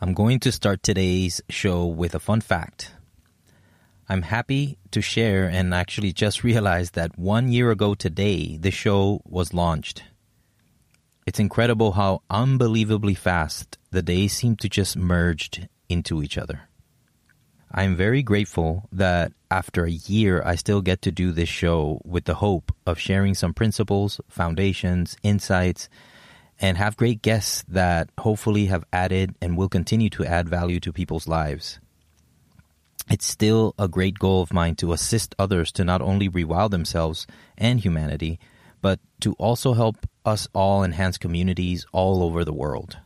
I'm going to start today's show with a fun fact. I'm happy to share and actually just realized that one year ago today, the show was launched. It's incredible how unbelievably fast the days seem to just merged into each other. I'm very grateful that after a year, I still get to do this show with the hope of sharing some principles, foundations, insights, and have great guests that hopefully have added and will continue to add value to people's lives. It's still a great goal of mine to assist others to not only rewild themselves and humanity, but to also help us all enhance communities all over the world.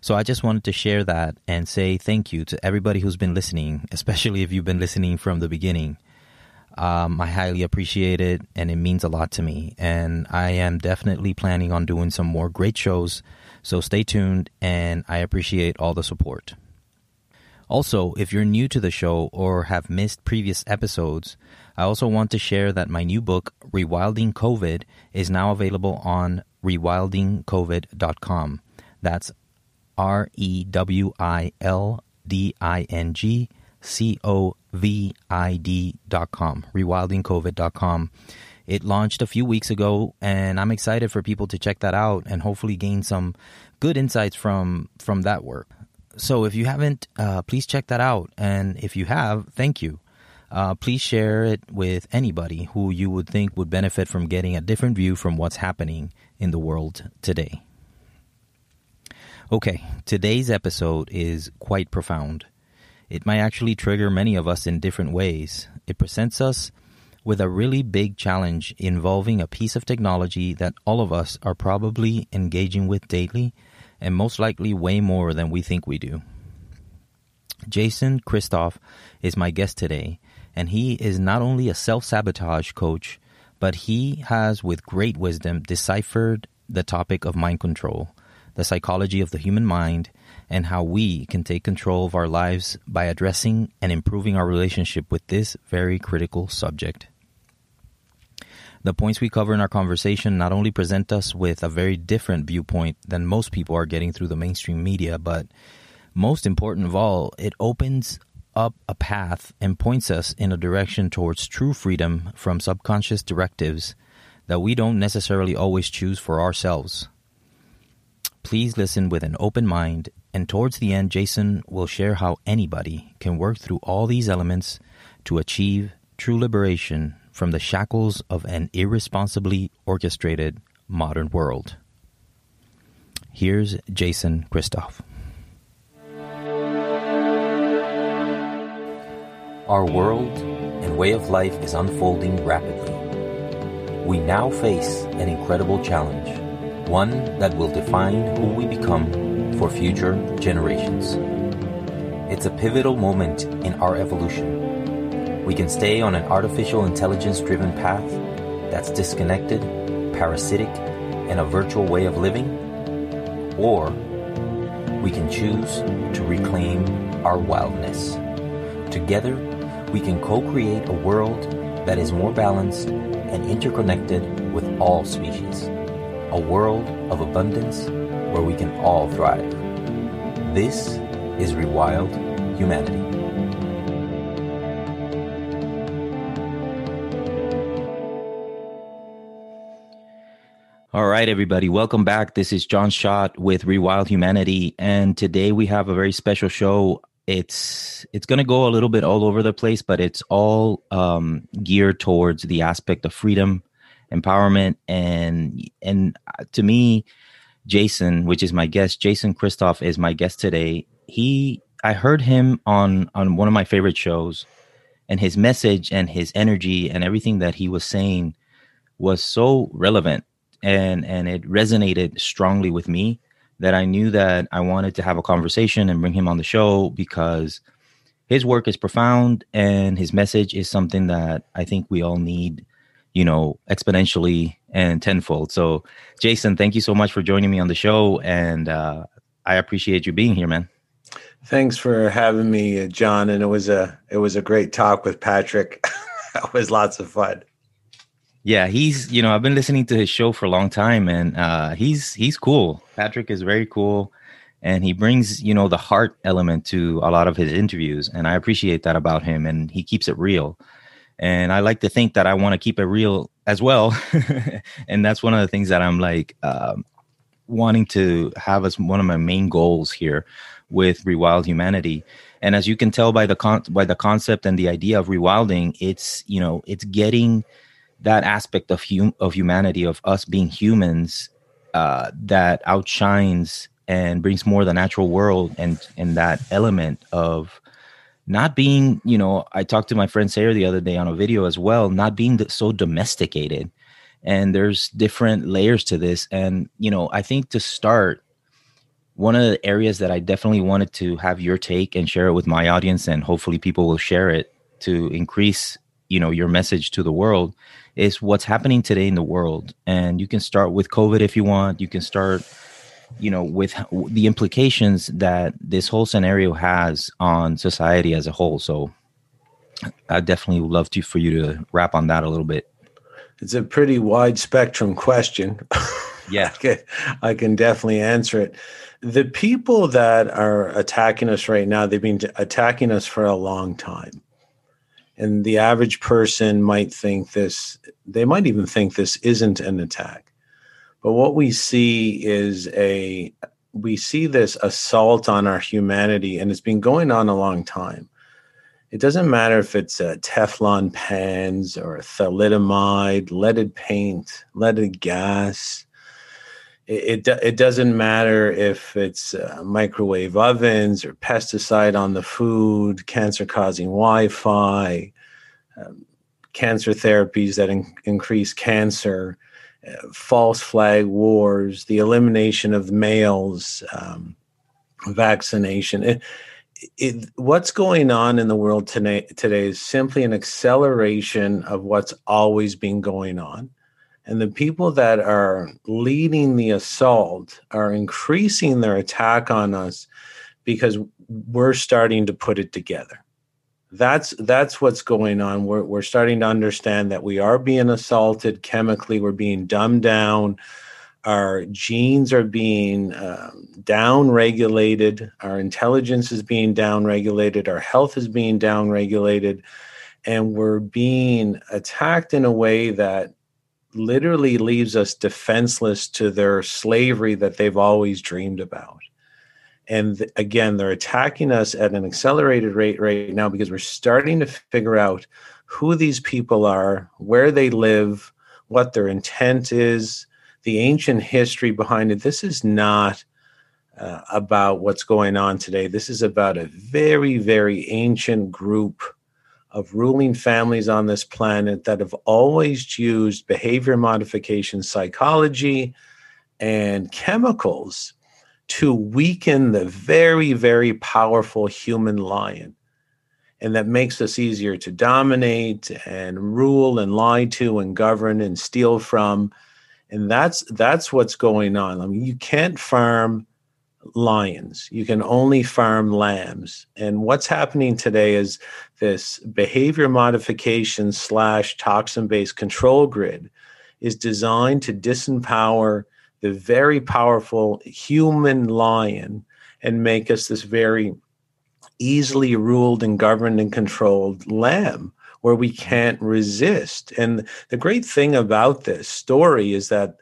So I just wanted to share that and say thank you to everybody who's been listening, especially if you've been listening from the beginning. Um, I highly appreciate it and it means a lot to me. And I am definitely planning on doing some more great shows. So stay tuned and I appreciate all the support. Also, if you're new to the show or have missed previous episodes, I also want to share that my new book, Rewilding COVID, is now available on rewildingcovid.com. That's R E W I L D I N G C O V I D dot com, rewildingcovid dot com. It launched a few weeks ago, and I'm excited for people to check that out and hopefully gain some good insights from from that work. So if you haven't, uh, please check that out, and if you have, thank you. Uh, please share it with anybody who you would think would benefit from getting a different view from what's happening in the world today. Okay, today's episode is quite profound. It might actually trigger many of us in different ways. It presents us with a really big challenge involving a piece of technology that all of us are probably engaging with daily and most likely way more than we think we do. Jason Christoff is my guest today, and he is not only a self sabotage coach, but he has, with great wisdom, deciphered the topic of mind control, the psychology of the human mind, and how we can take control of our lives by addressing and improving our relationship with this very critical subject. The points we cover in our conversation not only present us with a very different viewpoint than most people are getting through the mainstream media, but most important of all, it opens up a path and points us in a direction towards true freedom from subconscious directives that we don't necessarily always choose for ourselves. Please listen with an open mind, and towards the end, Jason will share how anybody can work through all these elements to achieve true liberation from the shackles of an irresponsibly orchestrated modern world. Here's Jason Christoff. Our world and way of life is unfolding rapidly. We now face an incredible challenge, one that will define who we become for future generations. It's a pivotal moment in our evolution. We can stay on an artificial intelligence driven path that's disconnected, parasitic, and a virtual way of living, or we can choose to reclaim our wildness. Together, we can co create a world that is more balanced and interconnected with all species. A world of abundance where we can all thrive. This is Rewild Humanity. All right, everybody, welcome back. This is John Schott with Rewild Humanity, and today we have a very special show it's it's going to go a little bit all over the place but it's all um, geared towards the aspect of freedom empowerment and and uh, to me jason which is my guest jason christoff is my guest today. He i heard him on on one of my favorite shows and his message and his energy and everything that he was saying was so relevant and and it resonated strongly with me that I knew that I wanted to have a conversation and bring him on the show because his work is profound and his message is something that I think we all need, you know, exponentially and tenfold. So, Jason, thank you so much for joining me on the show, and uh, I appreciate you being here, man. Thanks for having me, John. And it was a it was a great talk with Patrick. that was lots of fun. Yeah, he's you know I've been listening to his show for a long time, and uh, he's he's cool. Patrick is very cool, and he brings you know the heart element to a lot of his interviews and i appreciate that about him and he keeps it real and i like to think that i want to keep it real as well. And that's one of the things that i'm like um, wanting to have as one of my main goals here with rewild humanity. And as you can tell by the con- by the concept and the idea of rewilding it's you know it's getting that aspect of hum- of humanity of us being humans uh, that outshines and brings more the natural world and and that element of not being you know i talked to my friend sarah the other day on a video as well not being so domesticated. And there's different layers to this. And you know i think to start one of the areas that i definitely wanted to have your take and share it with my audience and hopefully people will share it to increase you know your message to the world is what's happening today in the world. And you can start with covid if you want. You can start you know with the implications that this whole scenario has on society as a whole. So i definitely would love to for you to wrap on that a little bit. It's a pretty wide spectrum question. Yeah. I, can, I can definitely answer it. The people that are attacking us right now they've been attacking us for a long time. And the average person might think this they might even think this isn't an attack but what we see is a we see this assault on our humanity, and it's been going on a long time. It doesn't matter if it's a Teflon pans or thalidomide, leaded paint, leaded gas. It, it, it doesn't matter if it's uh, microwave ovens or pesticide on the food, cancer causing Wi Fi, um, cancer therapies that in, increase cancer false flag wars, the elimination of males, um, vaccination. It, it, what's going on in the world today, today is simply an acceleration of what's always been going on. And the people that are leading the assault are increasing their attack on us because we're starting to put it together that's that's what's going on. We're we're starting to understand that we are being assaulted chemically. We're being dumbed down. Our genes are being um, down regulated. Our intelligence is being down regulated. Our health is being down regulated, and we're being attacked in a way that literally leaves us defenseless to their slavery that they've always dreamed about. And again, they're attacking us at an accelerated rate right now because we're starting to figure out who these people are, where they live, what their intent is, the ancient history behind it. This is not uh, about what's going on today. This is about a very, very ancient group of ruling families on this planet that have always used behavior modification psychology and chemicals to weaken the very, very powerful human lion. And that makes us easier to dominate and rule and lie to and govern and steal from. And that's that's what's going on. I mean, you can't farm lions. You can only farm lambs. And what's happening today is this behavior modification slash toxin based control grid is designed to disempower the very powerful human lion and make us this very easily ruled and governed and controlled lamb where we can't resist. And the great thing about this story is that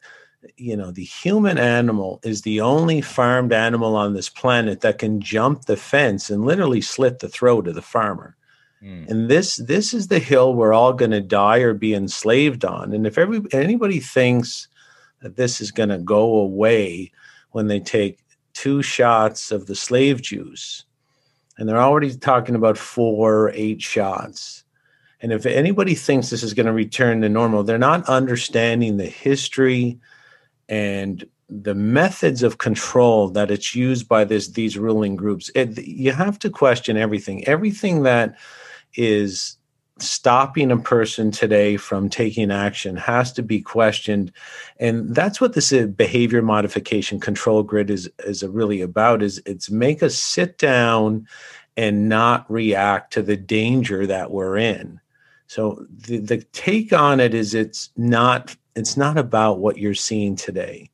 you know the human animal is the only farmed animal on this planet that can jump the fence and literally slit the throat of the farmer. Mm. And this this is the hill we're all going to die or be enslaved on. And if every anybody thinks this is going to go away when they take two shots of the slave juice. And they're already talking about four or eight shots. And if anybody thinks this is going to return to normal, they're not understanding the history and the methods of control that it's used by this these ruling groups. It, you have to question everything. Everything that is stopping a person today from taking action has to be questioned. And that's what this uh, behavior modification control grid is is really about is it's make us sit down and not react to the danger that we're in. So the, the take on it is it's not it's not about what you're seeing today.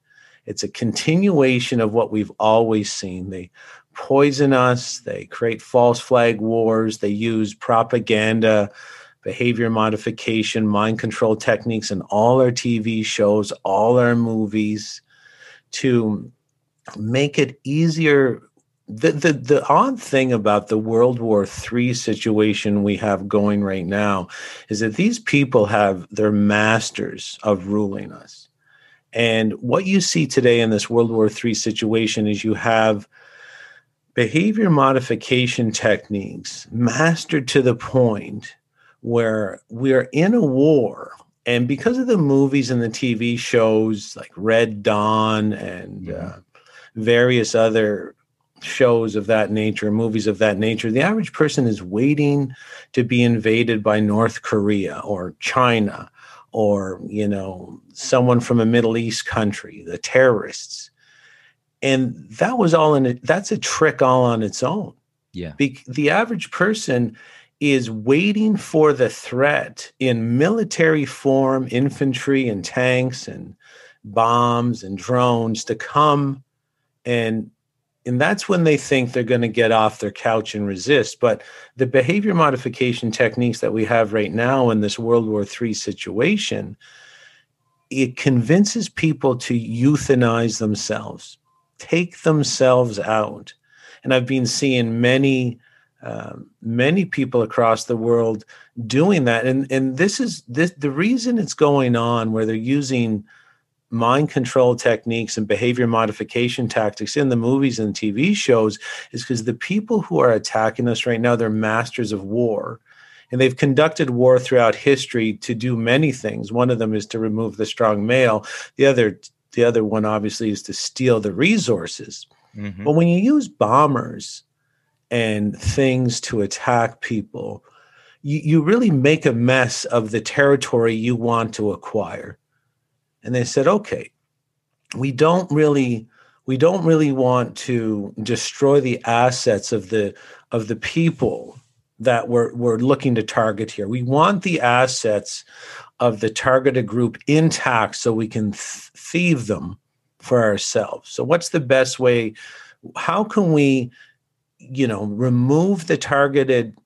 It's a continuation of what we've always seen. They poison us, they create false flag wars, they use propaganda, behavior modification, mind control techniques in all our TV shows, all our movies to make it easier the, the the odd thing about the World War III situation we have going right now is that these people have they're masters of ruling us. And what you see today in this World War III situation is you have behavior modification techniques mastered to the point where we are in a war and because of the movies and the TV shows like Red Dawn and uh, various other shows of that nature, movies of that nature, the average person is waiting to be invaded by North Korea or China or, you know, someone from a Middle East country, the terrorists. And that was all in it. That's a trick all on its own. Yeah. Be- the average person is waiting for the threat in military form, infantry and tanks and bombs and drones to come and and that's when they think they're going to get off their couch and resist. But the behavior modification techniques that we have right now in this World War III situation, it convinces people to euthanize themselves, take themselves out. And I've been seeing many, uh, many people across the world doing that. And and this is this the reason it's going on where they're using mind control techniques and behavior modification tactics in the movies and TV shows is because the people who are attacking us right now, they're masters of war. And they've conducted war throughout history to do many things. One of them is to remove the strong male. The other, the other one obviously is to steal the resources. Mm-hmm. But when you use bombers and things to attack people, you, you really make a mess of the territory you want to acquire and they said, okay, we don't really we don't really want to destroy the assets of the of the people that we're, we're looking to target here. We want the assets of the targeted group intact so we can th- thieve them for ourselves. So what's the best way? How can we, you know, remove the targeted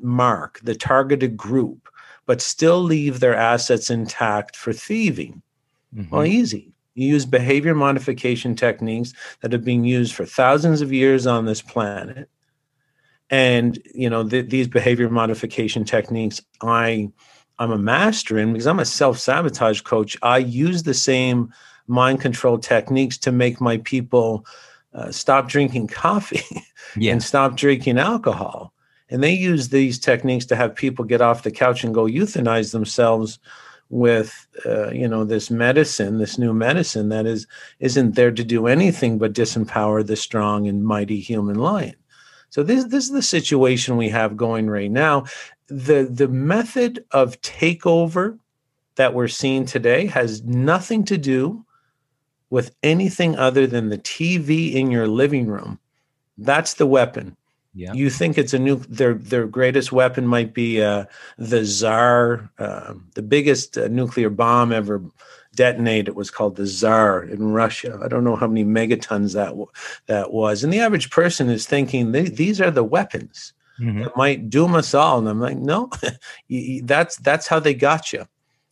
mark, the targeted group, but still leave their assets intact for thieving? Mm-hmm. Well, easy. You use behavior modification techniques that have been used for thousands of years on this planet. And you know th- these behavior modification techniques, I I'm a master in because I'm a self sabotage coach. I use the same mind control techniques to make my people uh, stop drinking coffee yeah. and stop drinking alcohol. And they use these techniques to have people get off the couch and go euthanize themselves with uh, you know this medicine this new medicine that is isn't there to do anything but disempower the strong and mighty human lion so this this is the situation we have going right now the the method of takeover that we're seeing today has nothing to do with anything other than the TV in your living room. That's the weapon. Yeah. You think it's a new their their greatest weapon might be uh, the czar, uh, the biggest uh, nuclear bomb ever detonated was called the czar in Russia. I don't know how many megatons that w- that was, and the average person is thinking these are the weapons mm-hmm. that might doom us all. And I'm like, no, that's that's how they got you,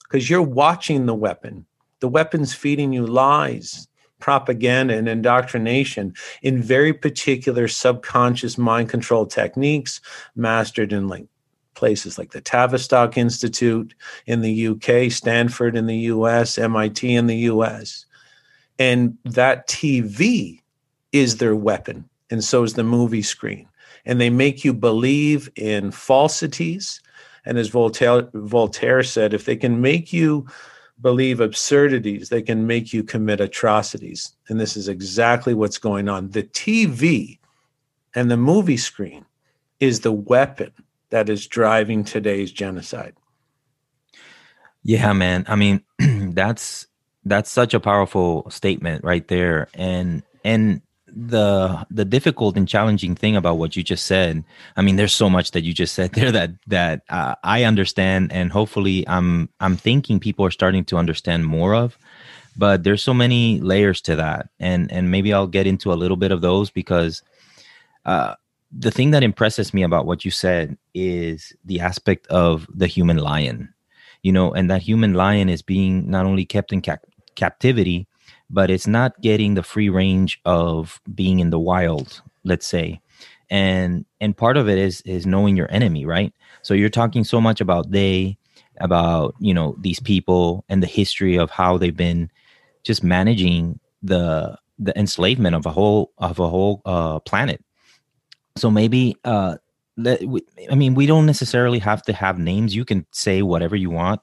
because you're watching the weapon. The weapon's feeding you lies propaganda and indoctrination in very particular subconscious mind control techniques mastered in like places like the Tavistock Institute in the UK, Stanford in the US, MIT in the US. And that TV is their weapon, and so is the movie screen. And they make you believe in falsities. And as Voltaire, Voltaire said, if they can make you believe absurdities, they can make you commit atrocities. And this is exactly what's going on. The TV and the movie screen is the weapon that is driving today's genocide. Yeah, man. I mean, that's that's such a powerful statement right there. And and the the difficult and challenging thing about what you just said. I mean there's so much that you just said there that that uh, i understand and hopefully i'm i'm thinking people are starting to understand more of but there's so many layers to that. And and maybe i'll get into a little bit of those because uh, the thing that impresses me about what you said is the aspect of the human lion you know and that human lion is being not only kept in cap- captivity but it's not getting the free range of being in the wild let's say and and part of it is is knowing your enemy right so you're talking so much about they about you know these people and the history of how they've been just managing the the enslavement of a whole of a whole uh, planet. So maybe uh, I mean we don't necessarily have to have names. You can say whatever you want,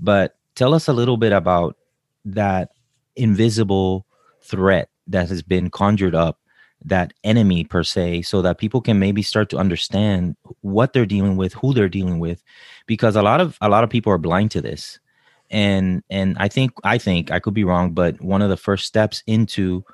but tell us a little bit about that invisible threat that has been conjured up that enemy per se so that people can maybe start to understand what they're dealing with who they're dealing with because a lot of a lot of people are blind to this. And and i think i think i could be wrong but one of the first steps into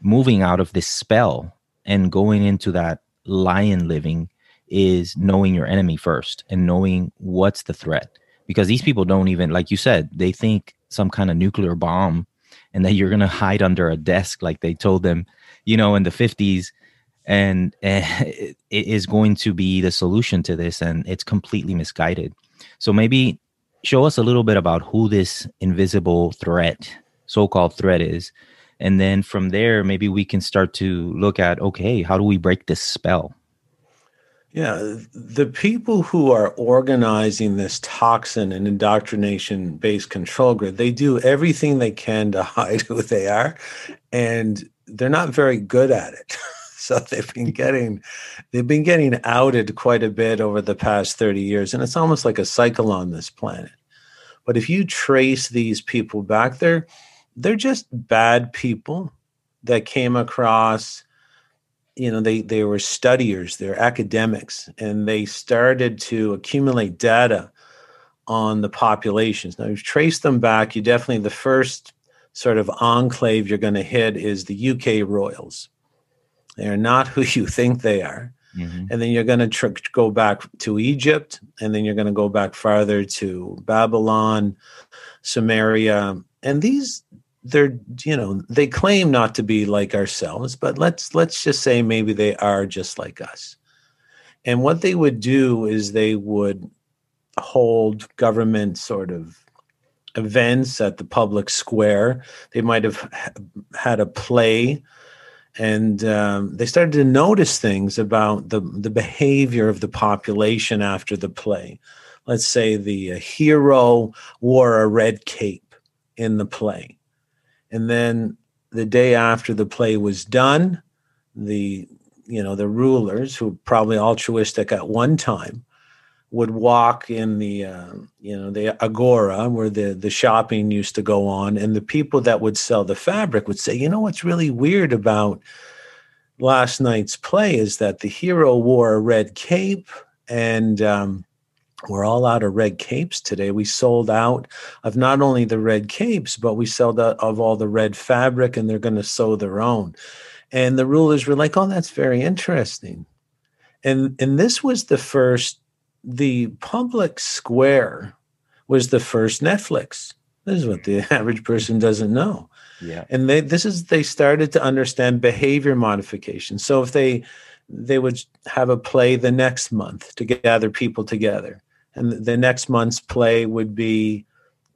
moving out of this spell and going into that lion living is knowing your enemy first and knowing what's the threat. Because these people don't even like you said they think some kind of nuclear bomb and that you're going to hide under a desk like they told them you know in the 50s and, and eh, it is going to be the solution to this and it's completely misguided. So maybe show us a little bit about who this invisible threat so-called threat is. And then from there maybe we can start to look at okay how do we break this spell yeah, the people who are organizing this toxin and indoctrination based control grid, they do everything they can to hide who they are, and they're not very good at it. so they've been getting they've been getting outed quite a bit over the past 30 years, and it's almost like a cycle on this planet. But if you trace these people back there, they're just bad people that came across you know they they were studiers they're academics and they started to accumulate data on the populations. Now you've traced them back you definitely the first sort of enclave you're going to hit is the uk royals. They are not who you think they are. Mm-hmm. and then you're going to tr- go back to egypt and then you're going to go back farther to babylon sumeria and these they're you know they claim not to be like ourselves but let's let's just say maybe they are just like us. And what they would do is they would hold government sort of events at the public square. They might have had a play and um, they started to notice things about the, the behavior of the population after the play. Let's say the uh, hero wore a red cape in the play and then the day after the play was done, the you know the rulers who were probably altruistic at one time would walk in the uh, you know the agora where the the shopping used to go on and the people that would sell the fabric would say you know what's really weird about last night's play is that the hero wore a red cape and um, we're all out of red capes today. We sold out of not only the red capes, but we sold out of all the red fabric, and they're going to sew their own. And the rulers were like, "Oh, that's very interesting." And and this was the first. The public square was the first Netflix. This is what the average person doesn't know. Yeah. And they this is they started to understand behavior modification. So if they they would have a play the next month to gather people together and the next month's play would be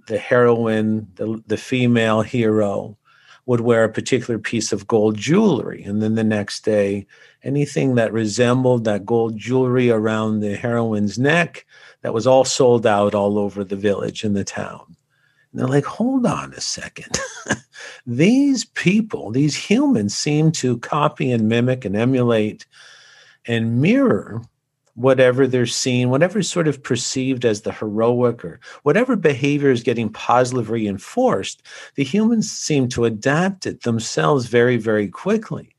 the heroine, the, the female hero, would wear a particular piece of gold jewelry. And then the next day, anything that resembled that gold jewelry around the heroine's neck, that was all sold out all over the village and the town. And they're like, hold on a second. these people, these humans seem to copy and mimic and emulate and mirror whatever they're seeing, whatever is sort of perceived as the heroic or whatever behavior is getting positively reinforced, the humans seem to adapt it themselves very, very quickly.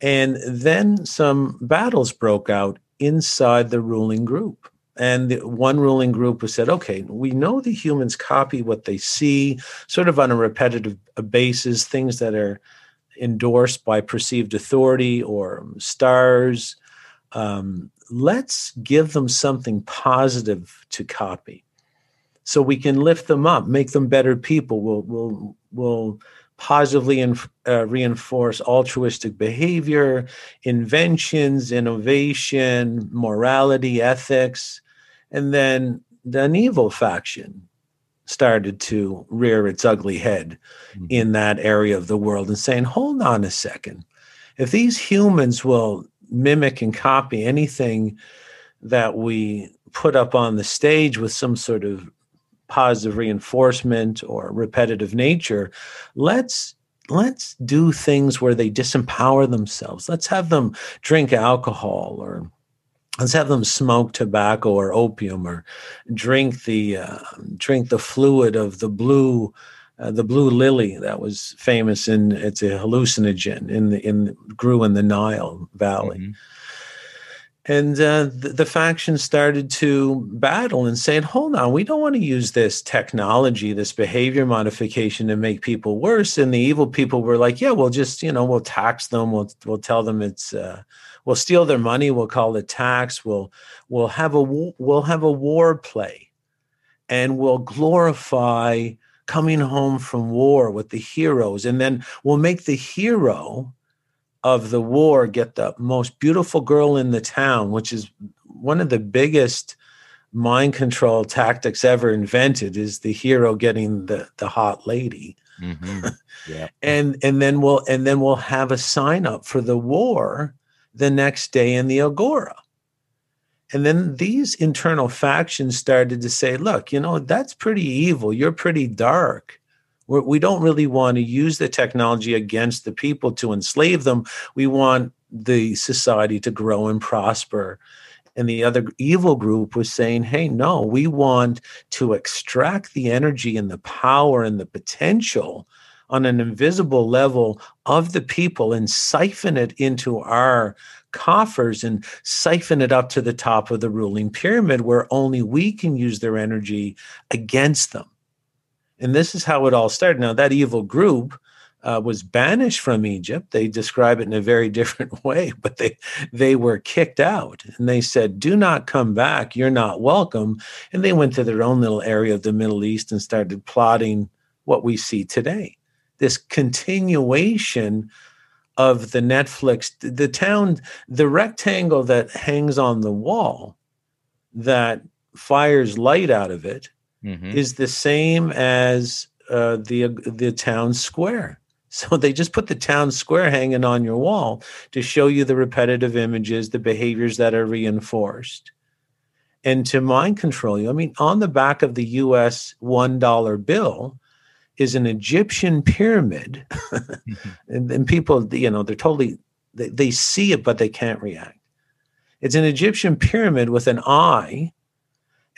And then some battles broke out inside the ruling group. And one ruling group was said, okay, we know the humans copy what they see, sort of on a repetitive basis, things that are endorsed by perceived authority or stars, um, let's give them something positive to copy. so we can lift them up, make them better people. We'll we'll we'll positively inf- uh, reinforce altruistic behavior, inventions, innovation, morality, ethics, and then an evil faction started to rear its ugly head mm-hmm. in that area of the world and saying, hold on a second. If these humans will mimic and copy anything that we put up on the stage with some sort of positive reinforcement or repetitive nature let's let's do things where they disempower themselves. Let's have them drink alcohol or let's have them smoke tobacco or opium or drink the uh, drink the fluid of the blue uh, the blue lily that was famous in it's a hallucinogen in the in grew in the Nile Valley. Mm-hmm and uh, the, the factions started to battle and saying, hold on, we don't want to use this technology, this behavior modification to make people worse. And the evil people were like, yeah, we'll just, you know, we'll tax them. We'll, we'll tell them it's, uh, we'll steal their money. We'll call it tax. We'll, we'll have a, we'll have a war play and we'll glorify coming home from war with the heroes. And then we'll make the hero of the war get the most beautiful girl in the town, which is one of the biggest mind control tactics ever invented is the hero getting the the hot lady. Mm-hmm. Yeah. and and then we'll and then we'll have a sign up for the war the next day in the agora. And then these internal factions started to say, look, you know, that's pretty evil. You're pretty dark we're, we do not really want to use the technology against the people to enslave them. We want the society to grow and prosper. And the other evil group was saying, hey, no, we want to extract the energy and the power and the potential on an invisible level of the people and siphon it into our coffers and siphon it up to the top of the ruling pyramid where only we can use their energy against them. And this is how it all started. Now, that evil group uh, was banished from Egypt. They describe it in a very different way, but they they were kicked out, and they said, "Do not come back. You're not welcome." And they went to their own little area of the Middle East and started plotting what we see today. This continuation of the Netflix, the town, the rectangle that hangs on the wall that fires light out of it mm-hmm. is the same as uh, the the town square. So they just put the town square hanging on your wall to show you the repetitive images, the behaviors that are reinforced, and to mind control you. I mean, on the back of the U.S. one dollar bill is an Egyptian pyramid, and, and people, you know, they're totally they, they see it, but they can't react. It's an Egyptian pyramid with an eye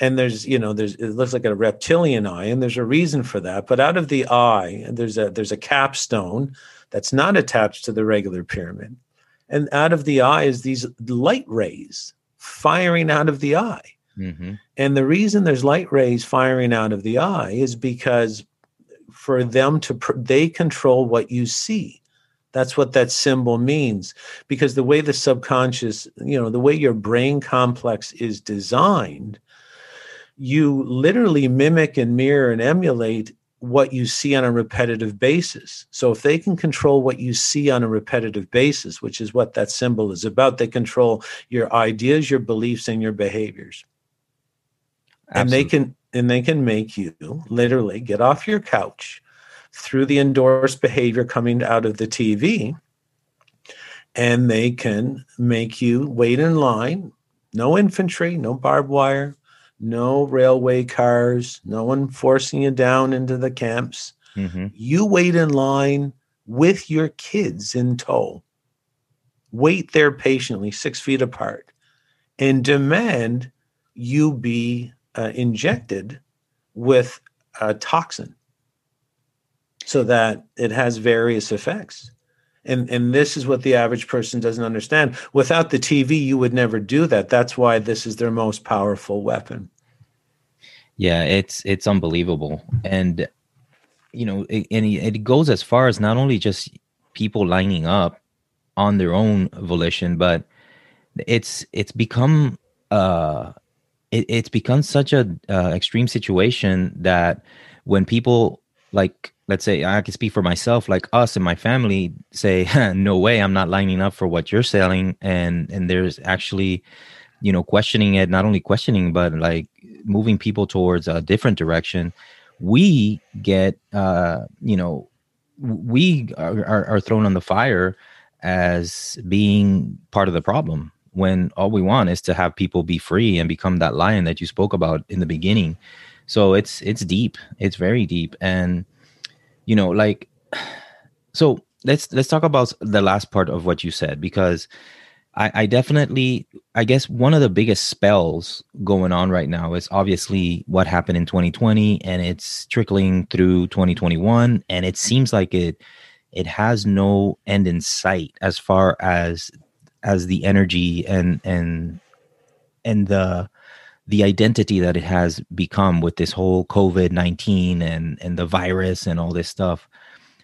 and there's you know there's it looks like a reptilian eye and there's a reason for that but out of the eye there's a there's a capstone that's not attached to the regular pyramid and out of the eye is these light rays firing out of the eye mm-hmm. and the reason there's light rays firing out of the eye is because for them to they control what you see that's what that symbol means because the way the subconscious you know the way your brain complex is designed you literally mimic and mirror and emulate what you see on a repetitive basis. So if they can control what you see on a repetitive basis, which is what that symbol is about, they control your ideas, your beliefs and your behaviors. Absolutely. And they can and they can make you literally get off your couch through the endorsed behavior coming out of the TV and they can make you wait in line, no infantry, no barbed wire, no railway cars, no one forcing you down into the camps. Mm-hmm. You wait in line with your kids in tow. Wait there patiently, six feet apart, and demand you be uh, injected with a toxin so that it has various effects. And, and this is what the average person doesn't understand. Without the TV, you would never do that. That's why this is their most powerful weapon. Yeah, it's it's unbelievable, and you know, it, and it goes as far as not only just people lining up on their own volition, but it's it's become uh it, it's become such a uh, extreme situation that when people like let's say i can speak for myself like us and my family say no way i'm not lining up for what you're selling and and there's actually you know questioning it not only questioning but like moving people towards a different direction. We get uh you know we are, are, are thrown on the fire as being part of the problem when all we want is to have people be free and become that lion that you spoke about in the beginning. So it's it's deep. It's very deep. And you know like so let's let's talk about the last part of what you said because I, I definitely i guess one of the biggest spells going on right now is obviously what happened in 2020 and it's trickling through 2021 and it seems like it it has no end in sight as far as as the energy and and and the the identity that it has become with this whole covid-19 and and the virus and all this stuff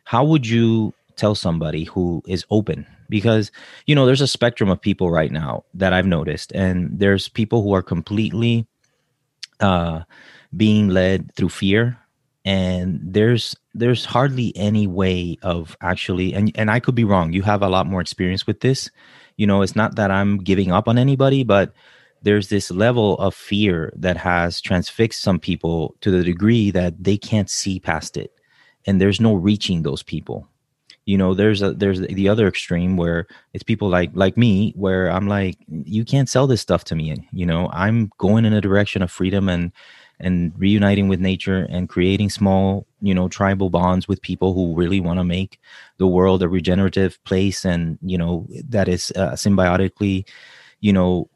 how would you tell somebody who is open? Because you know there's a spectrum of people right now that i've noticed and there's people who are completely uh being led through fear and there's there's hardly any way of actually and and I could be wrong you have a lot more experience with this you know it's not that i'm giving up on anybody but there's this level of fear that has transfixed some people to the degree that they can't see past it. And there's no reaching those people. You know there's a there's the other extreme where it's people like like me where i'm like you can't sell this stuff to me. You know i'm going in a direction of freedom and and reuniting with nature and creating small you know tribal bonds with people who really want to make the world a regenerative place and you know that is uh, symbiotically you know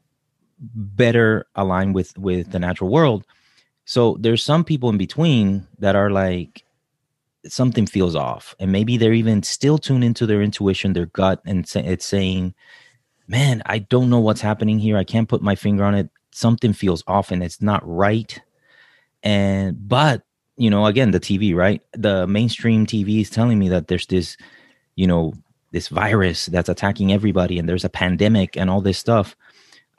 better aligned with with the natural world. So there's some people in between that are like something feels off. And maybe they're even still tuned into their intuition their gut and it's saying man i don't know what's happening here. I can't put my finger on it. Something feels off and it's not right. And but you know again the tv right? The mainstream tv is telling me that there's this you know this virus that's attacking everybody and there's a pandemic and all this stuff.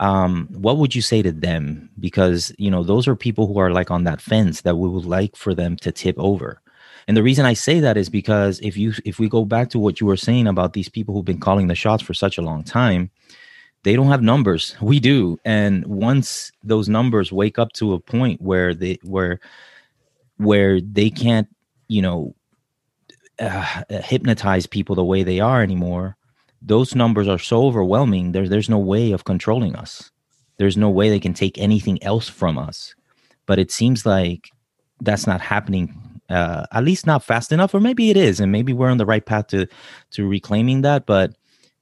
Um what would you say to them? Because you know those are people who are like on that fence that we would like for them to tip over. And the reason i say that is because if you if we go back to what you were saying about these people who've been calling the shots for such a long time they don't have numbers. We do. And once those numbers wake up to a point where they where where they can't you know uh, hypnotize people the way they are anymore those numbers are so overwhelming there's there's no way of controlling us. There's no way they can take anything else from us. But it seems like that's not happening uh, at least not fast enough or maybe it is and maybe we're on the right path to to reclaiming that but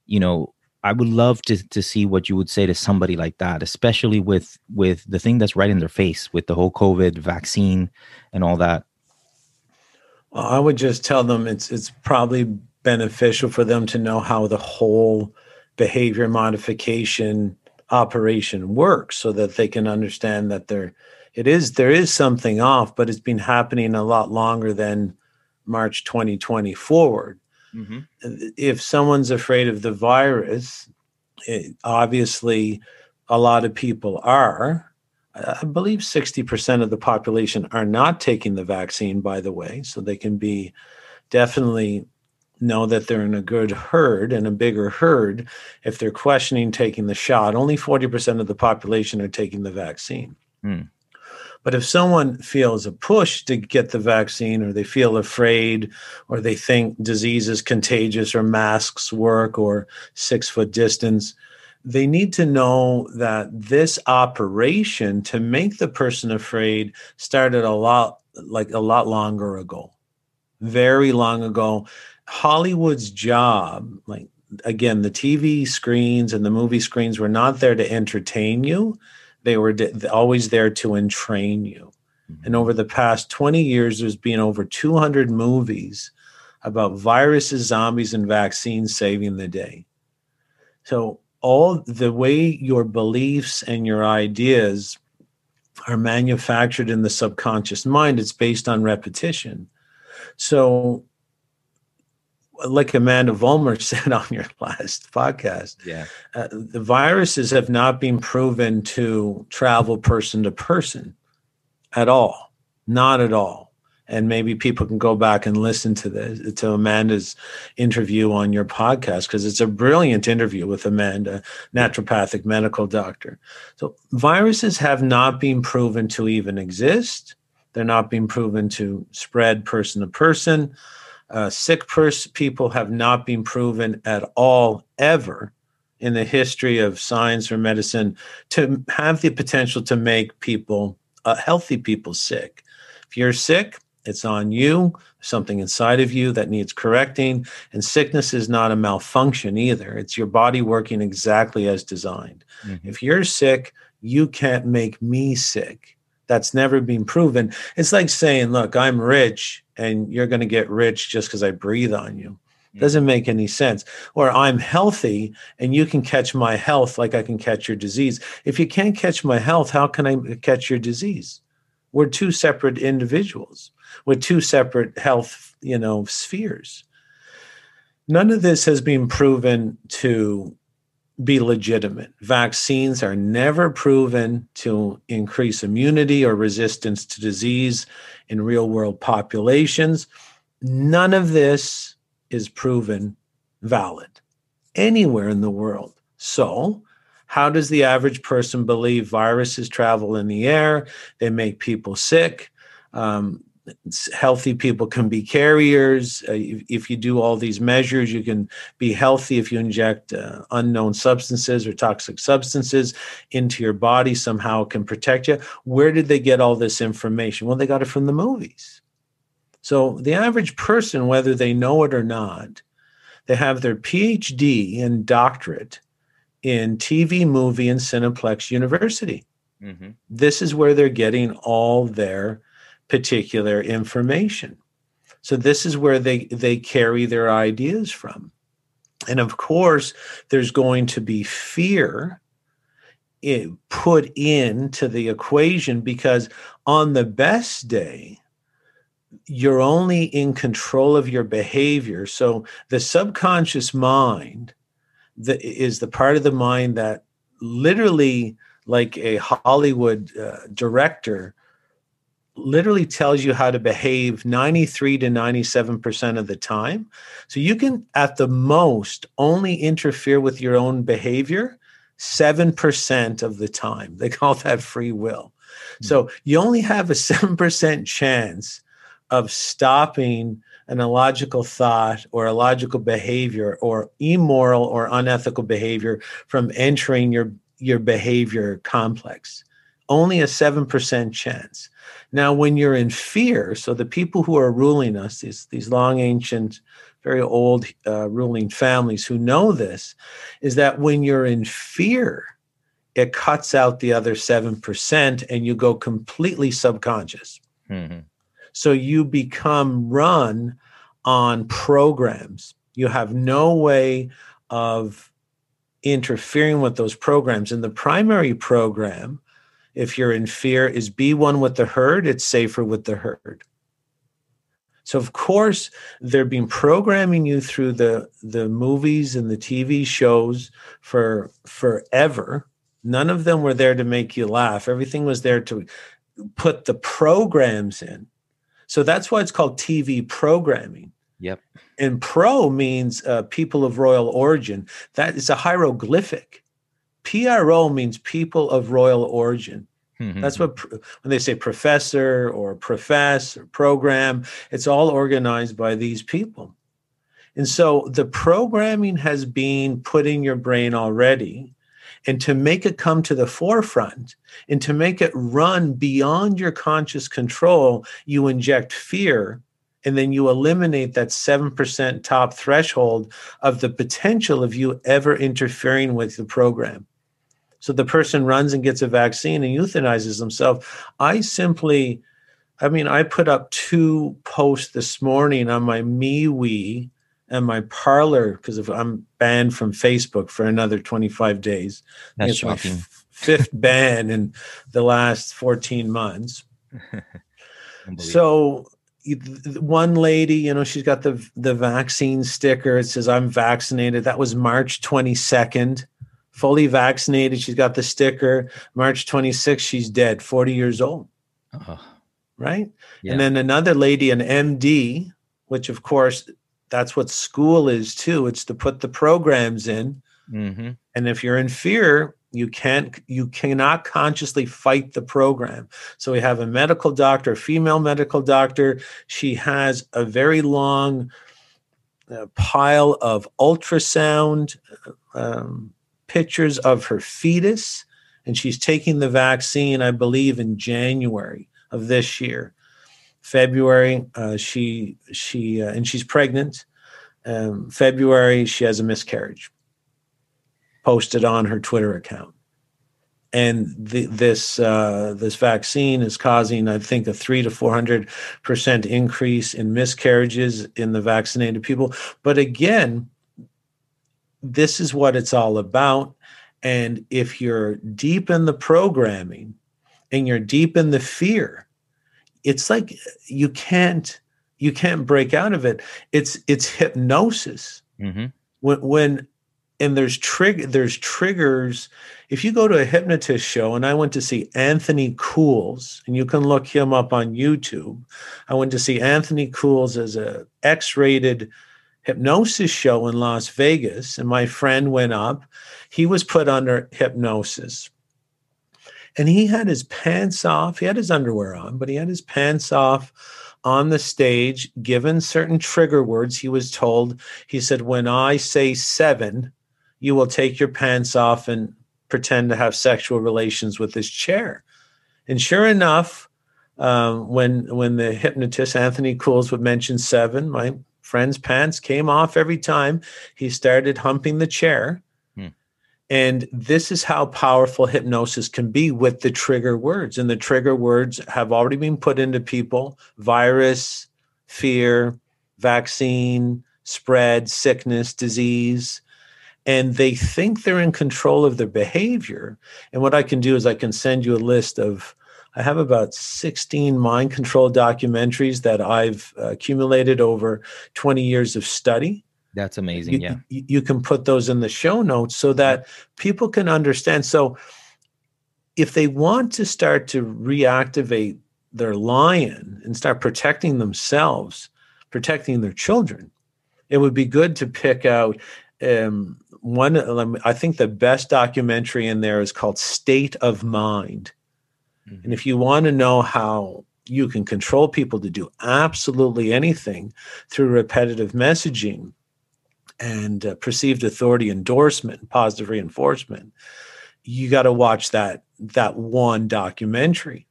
you know I would love to to see what you would say to somebody like that, especially with with the thing that's right in their face with the whole COVID vaccine and all that. Well, I would just tell them it's it's probably beneficial for them to know how the whole behavior modification operation works so that they can understand that there it is there is something off but it's been happening a lot longer than March 2020 forward Mm-hmm. If someone's afraid of the virus, it, obviously a lot of people are. I believe 60% of the population are not taking the vaccine, by the way. So they can be definitely know that they're in a good herd and a bigger herd if they're questioning taking the shot. Only 40% of the population are taking the vaccine. Mm. But if someone feels a push to get the vaccine, or they feel afraid, or they think disease is contagious, or masks work, or six foot distance, they need to know that this operation to make the person afraid started a lot like a lot longer ago. Very long ago. Hollywood's job like again the tv screens and the movie screens were not there to entertain you they were always there to entrain you. Mm-hmm. And over the past 20 years, there's been over 200 movies about viruses, zombies, and vaccines saving the day. So, all the way your beliefs and your ideas are manufactured in the subconscious mind, it's based on repetition. So, like Amanda Vollmer said on your last podcast, Yeah. uh, the viruses have not been proven to travel person to person at all. Not at all. And maybe people can go back and listen to this to Amanda's interview on your podcast because it's a brilliant interview with Amanda, naturopathic medical doctor. So viruses have not been proven to even exist. They're not being proven to spread person to person. Uh, sick pers- people have not been proven at all ever in the history of science or medicine to have the potential to make people, uh, healthy people, sick. If you're sick, it's on you, something inside of you that needs correcting. And sickness is not a malfunction either. It's your body working exactly as designed. Mhm. If you're sick, you can't make me sick. That's never been proven. It's like saying, look, I'm rich and you're going to get rich just because I breathe on you. Doesn't make any sense. Or I'm healthy and you can catch my health like I can catch your disease. If you can't catch my health, how can I catch your disease? We're two separate individuals with two separate health, you know, spheres. None of this has been proven to be legitimate. Vaccines are never proven to increase immunity or resistance to disease in real world populations. None of this is proven valid anywhere in the world. So, how does the average person believe viruses travel in the air? They make people sick. Um, healthy people can be carriers. Uh, if, if, you do all these measures, you can be healthy if you inject uh, unknown substances or toxic substances into your body, somehow it can protect you. Where did they get all this information? Well, they got it from the movies. So the average person, whether they know it or not, they have their PhD and doctorate in TV, movie, and Cineplex University. Mm-hmm. This is where they're getting all their particular information. So this is where they they carry their ideas from. And of course, there's going to be fear put into the equation because on the best day, you're only in control of your behavior. So the subconscious mind the, is the part of the mind that literally, like a Hollywood uh, director, literally tells you how to behave 93 to 97% of the time. So you can, at the most, only interfere with your own behavior 7% of the time. They call that free will. Mm-hmm. So you only have a 7% chance of stopping an illogical thought or illogical behavior or immoral or unethical behavior from entering your, your behavior complex. Only a 7% chance. Now, when you're in fear, so the people who are ruling us, these, these long ancient, very old uh, ruling families who know this, is that when you're in fear, it cuts out the other 7% and you go completely subconscious. Mm-hmm. So you become run on programs. You have no way of interfering with those programs. And the primary program, if you're in fear, is be one with the herd. It's safer with the herd. So of course they've been programming you through the the movies and the TV shows for forever. None of them were there to make you laugh. Everything was there to put the programs in. So that's why it's called TV programming. Yep. And pro means uh, people of royal origin. That is a hieroglyphic. PRO means people of royal origin. Mm-hmm. That's what when they say professor or profess or program, it's all organized by these people. And so the programming has been put in your brain already. And to make it come to the forefront and to make it run beyond your conscious control, you inject fear and then you eliminate that 7% top threshold of the potential of you ever interfering with the program. So the person runs and gets a vaccine and euthanizes himself. I simply, I mean, I put up two posts this morning on my MeWe and my Parler because if I'm banned from Facebook for another 25 days. That's shocking. My f- fifth ban in the last 14 months. so one lady, you know, she's got the the vaccine sticker. It says I'm vaccinated. That was March 22nd. Fully vaccinated. She's got the sticker. March 26th, she's dead, 40 years old. Right? Yeah. And then another lady, an MD, which of course that's what school is too. It's to put the programs in. Mm-hmm. And if you're in fear, you can't you cannot consciously fight the program so we have a medical doctor a female medical doctor she has a very long uh, pile of ultrasound um, pictures of her fetus and she's taking the vaccine i believe in january of this year february uh, she she uh, and she's pregnant um, february she has a miscarriage posted on her Twitter account. And the, this uh, this vaccine is causing, I think, a three to four hundred percent increase in miscarriages in the vaccinated people. But again, this is what it's all about. And if you're deep in the programming and you're deep in the fear, it's like you can't you can't break out of it. It's it's hypnosis. Mm-hmm. When when and there's trigger there's triggers if you go to a hypnotist show and i went to see anthony cools and you can look him up on youtube i went to see anthony cools as a x-rated hypnosis show in las vegas and my friend went up. He was put under hypnosis. And he had his pants off he had his underwear on but he had his pants off on the stage given certain trigger words. He was told he said when i say seven you will take your pants off and pretend to have sexual relations with this chair. And sure enough, um, when when the hypnotist Anthony Cools would mention seven, my friend's pants came off every time he started humping the chair. Hmm. And this is how powerful hypnosis can be with the trigger words. And the trigger words have already been put into people virus, fear, vaccine, spread, sickness, disease and they think they're in control of their behavior. And what I can do is I can send you a list of, I have about 16 mind control documentaries that I've accumulated over 20 years of study. That's amazing. You, yeah. You, you can put those in the show notes so that people can understand. So if they want to start to reactivate their lion and start protecting themselves, protecting their children, it would be good to pick out um, one i think the best documentary in there is called state of mind mm-hmm. and if you want to know how you can control people to do absolutely anything through repetitive messaging and uh, perceived authority endorsement positive reinforcement you got to watch that that one documentary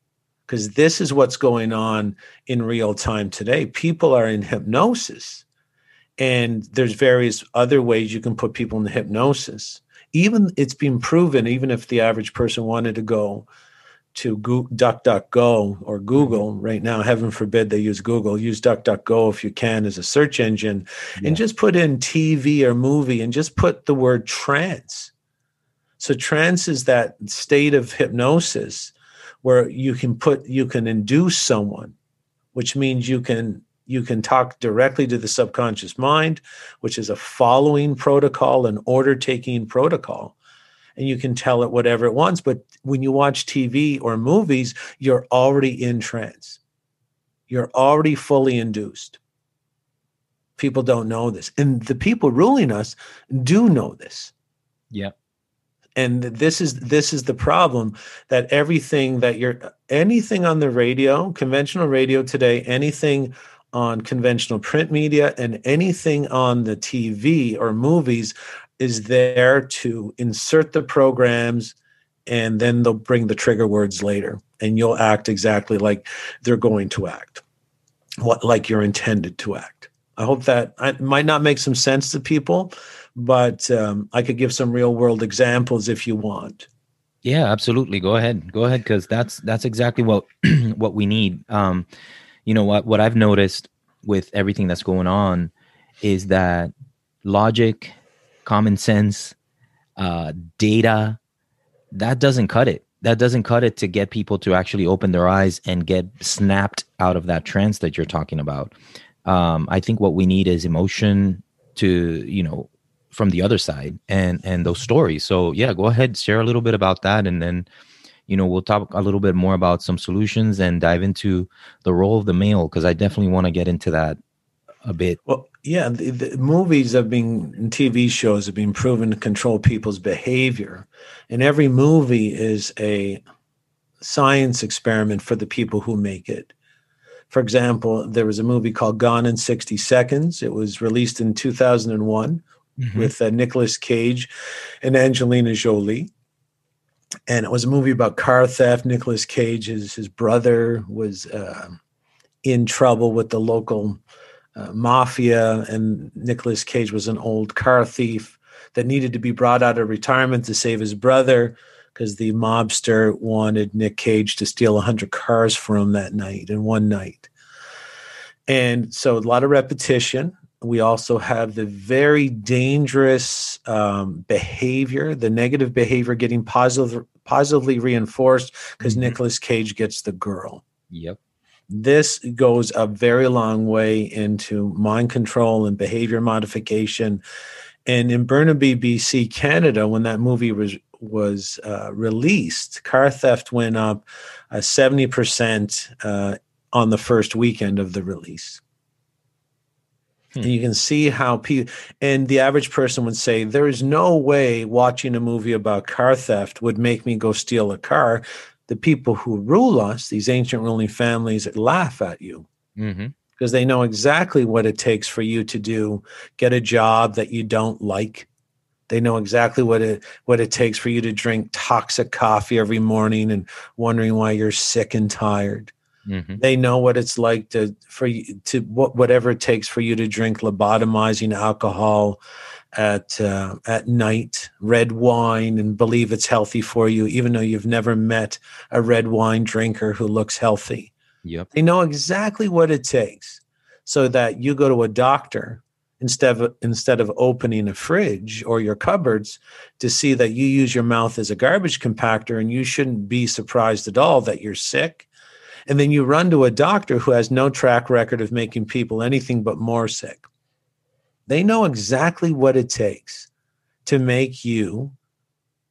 because this is what's going on in real time today people are in hypnosis and there's various other ways you can put people in hypnosis even it's been proven even if the average person wanted to go to Go- DuckDuckGo or Google mm-hmm. right now. Heaven forbid they use Google. Use DuckDuckGo if you can as a search engine, yeah. and just put in TV or movie, and just put the word trance. So trance is that state of hypnosis where you can put you can induce someone, which means you can you can talk directly to the subconscious mind, which is a following protocol, an order taking protocol. And you can tell it whatever it wants. But when you watch TV or movies, you're already in trance. You're already fully induced. People don't know this. And the people ruling us do know this. Yeah and this is this is the problem that everything that you're anything on the radio conventional radio today anything on conventional print media and anything on the TV or movies is there to insert the programs and then they'll bring the trigger words later and you'll act exactly like they're going to act what like you're intended to act. I hope that I, might not make some sense to people but um, i could give some real world examples if you want. Yeah absolutely. Go ahead. Go ahead because that's that's exactly what what we need. Um, you know what what I've noticed with everything that's going on is that logic, common sense, uh, data, that doesn't cut it. That doesn't cut it to get people to actually open their eyes and get snapped out of that trance that you're talking about. Um, I think what we need is emotion to, you know, from the other side and and those stories. So yeah, go ahead, share a little bit about that, and then you know we'll talk a little bit more about some solutions and dive into the role of the male because I definitely want to get into that a bit. Well, yeah, the, the movies have been TV shows have been proven to control people's behavior, and every movie is a science experiment for the people who make it. For example, there was a movie called Gone in 60 Seconds. It was released in 2001 mm-hmm. with uh, Nicolas Cage and Angelina Jolie. And it was a movie about car theft. Nicolas Cage, his, his brother, was uh, in trouble with the local uh, mafia, and Nicolas Cage was an old car thief that needed to be brought out of retirement to save his brother because the mobster wanted Nick Cage to steal 100 cars from him that night in one night. And so a lot of repetition. We also have the very dangerous um, behavior, the negative behavior getting positive, positively reinforced because mm-hmm. Nicolas Cage gets the girl. Yep. This goes a very long way into mind control and behavior modification. And in Burnaby, BC, Canada, when that movie was was uh, released, car theft went up uh, seventy uh, percent on the first weekend of the release. Hmm. And you can see how people, and the average person would say, there is no way watching a movie about car theft would make me go steal a car. The people who rule us, these ancient ruling families, laugh at you mm-hmm. because they know exactly what it takes for you to do, get a job that you don't like. They know exactly what it what it takes for you to drink toxic coffee every morning and wondering why you're sick and tired. Mm-hmm. They know what it's like to for you to what whatever it takes for you to drink lobotomizing alcohol at uh, at night, red wine, and believe it's healthy for you, even though you've never met a red wine drinker who looks healthy. Yep. They know exactly what it takes so that you go to a doctor instead of instead of opening a fridge or your cupboards to see that you use your mouth as a garbage compactor and you shouldn't be surprised at all that you're sick and then you run to a doctor who has no track record of making people anything but more sick. They know exactly what it takes to make you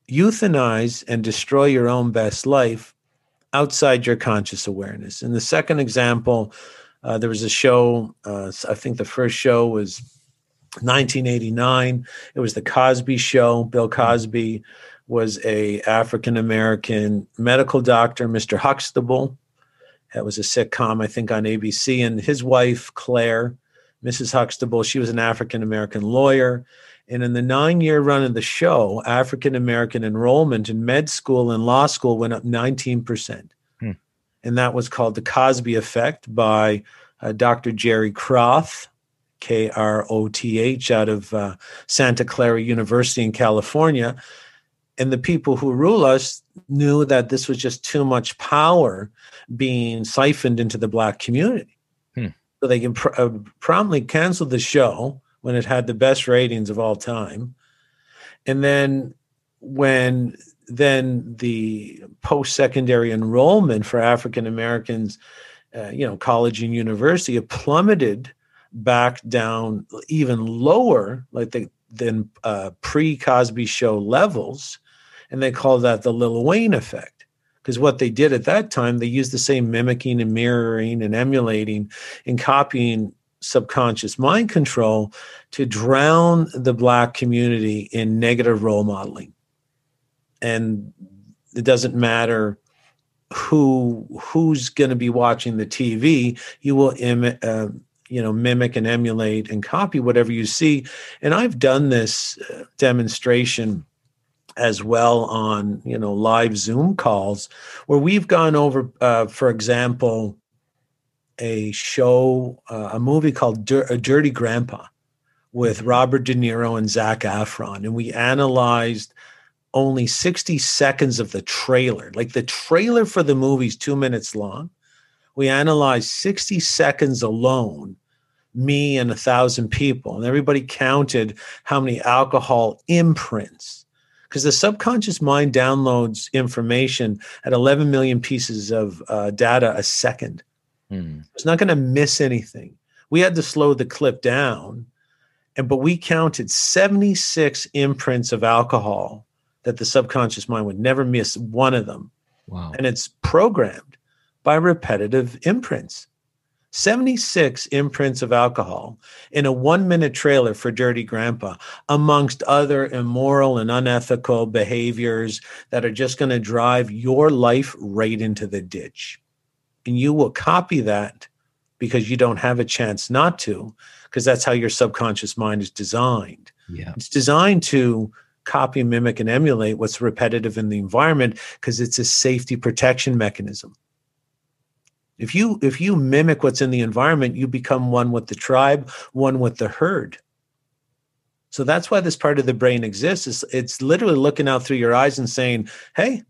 euthanize and destroy your own best life outside your conscious awareness. In the second example, uh, there was a show, uh, I think the first show was 1989. It was the Cosby Show. Bill Cosby was a African American medical doctor, Mr. Huxtable, That was a sitcom, I think, on ABC. And his wife, Claire, Mrs. Huxtable, she was an African American lawyer. And in the nine year run of the show, African American enrollment in med school and law school went up 19%. Hmm. And that was called the Cosby Effect by uh, Dr. Jerry Kroth, K R O T H, out of uh, Santa Clara University in California. And the people who rule us knew that this was just too much power being siphoned into the black community. So they can pr- uh, promptly cancel the show when it had the best ratings of all time. And then when then the post-secondary enrollment for African Americans, uh, you know, college and university, it plummeted back down even lower, like the than uh, pre Cosby Show levels, and they call that the Lil Wayne effect because what they did at that time they used the same mimicking and mirroring and emulating and copying subconscious mind control to drown the black community in negative role modeling. And it doesn't matter who who's going to be watching the tv you will Im- uh, you know mimic and emulate and copy whatever you see. And i've done this uh, demonstration as well on you know live zoom calls where we've gone over uh, for example a show uh, a movie called Dir- a dirty grandpa with mm-hmm. robert de niro and zac efron and we analyzed only 60 seconds of the trailer like the trailer for the movie's two minutes long we analyzed 60 seconds alone me and a thousand people and everybody counted how many alcohol imprints because the subconscious mind downloads information at 11 million pieces of uh, data a second. Hmm. It's not going to miss anything. We had to slow the clip down, and but we counted 76 imprints of alcohol that the subconscious mind would never miss one of them. Wow. And it's programmed by repetitive imprints. 76 imprints of alcohol in a one minute trailer for Dirty Grandpa, amongst other immoral and unethical behaviors that are just going to drive your life right into the ditch. And you will copy that because you don't have a chance not to, because that's how your subconscious mind is designed. Yeah. It's designed to copy, mimic, and emulate what's repetitive in the environment because it's a safety protection mechanism. If you if you mimic what's in the environment, you become one with the tribe, one with the herd. So that's why this part of the brain exists. It's, it's literally looking out through your eyes and saying, "Hey,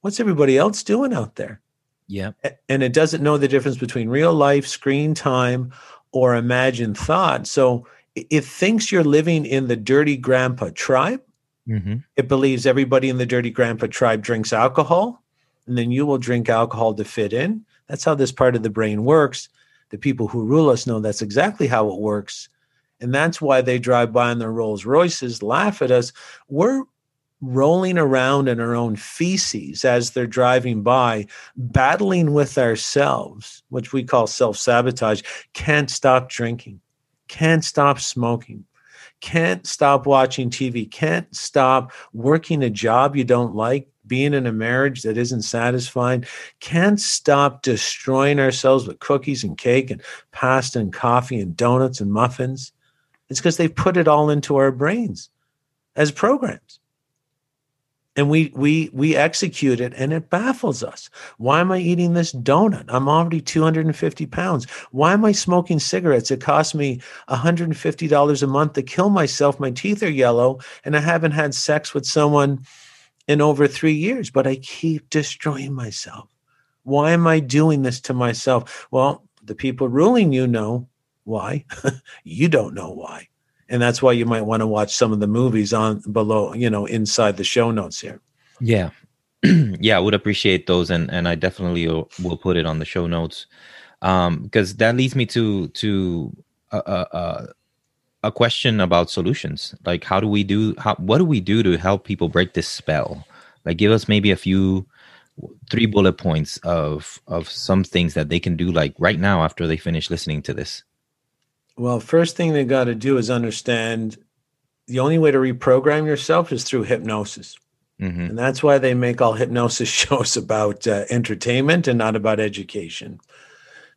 what's everybody else doing out there?" Yeah. And it doesn't know the difference between real life, screen time, or imagined thought. So it thinks you're living in the dirty grandpa tribe. Mm-hmm. It believes everybody in the dirty grandpa tribe drinks alcohol, and then you will drink alcohol to fit in. That's how this part of the brain works. The people who rule us know that's exactly how it works. And that's why they drive by in their Rolls Royces, laugh at us. We're rolling around in our own feces as they're driving by, battling with ourselves, which we call self sabotage. Can't stop drinking, can't stop smoking, can't stop watching TV, can't stop working a job you don't like, being in a marriage that isn't satisfying, can't stop destroying ourselves with cookies and cake and pasta and coffee and donuts and muffins. It's because they've put it all into our brains as programs. And we we we execute it and it baffles us. Why am I eating this donut? I'm already 250 pounds. Why am I smoking cigarettes? It costs me $150 a month to kill myself. My teeth are yellow, and I haven't had sex with someone in over three years, but I keep destroying myself. Why am I doing this to myself? Well, the people ruling you know why. you don't know why. And that's why you might want to watch some of the movies on below, you know, inside the show notes here. Yeah. yeah, I would appreciate those and and I definitely will, put it on the show notes. Um because that leads me to to a, a, a question about solutions. Like how do we do how what do we do to help people break this spell? Like give us maybe a few three bullet points of of some things that they can do like right now after they finish listening to this. Well, first thing they got to do is understand the only way to reprogram yourself is through hypnosis. Mm-hmm. And that's why they make all hypnosis shows about uh, entertainment and not about education.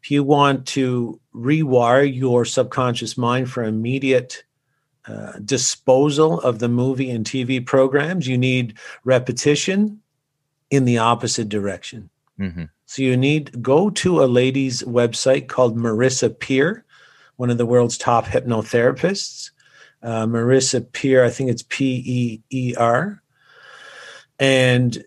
If you want to rewire your subconscious mind for immediate uh, disposal of the movie and TV programs, you need repetition in the opposite direction. Mm-hmm. So you need go to a lady's website called Marissa Peer one of the world's top hypnotherapists. Uh, Marissa Peer, I think it's P E E R. And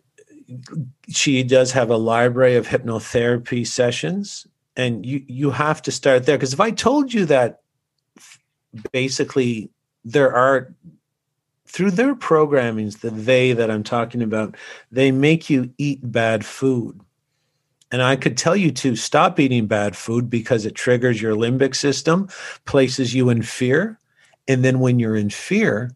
she does have a library of hypnotherapy sessions. And you, you have to start there. Because if I told you that basically there are, through their programmings, the they that I'm talking about, they make you eat bad food. And I could tell you to stop eating bad food because it triggers your limbic system, places you in fear. And then when you're in fear,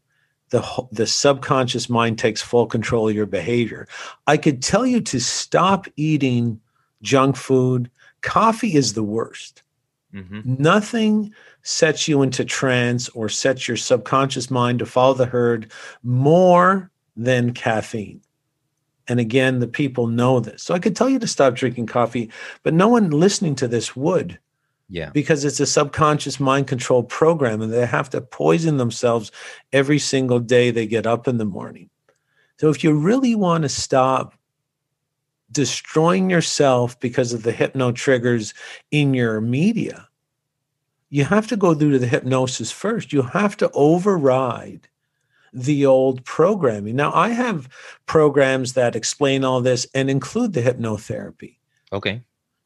the, the subconscious mind takes full control of your behavior. I could tell you to stop eating junk food. Coffee is the worst. Mm-hmm. Nothing sets you into trance or sets your subconscious mind to follow the herd more than caffeine. And again, the people know this. So I could tell you to stop drinking coffee, but no one listening to this would. Yeah. Because it's a subconscious mind control program and they have to poison themselves every single day they get up in the morning. So if you really want to stop destroying yourself because of the hypno triggers in your media, you have to go through to the hypnosis first. You have to override the old programming. Now, I have programs that explain all this and include the hypnotherapy. Okay.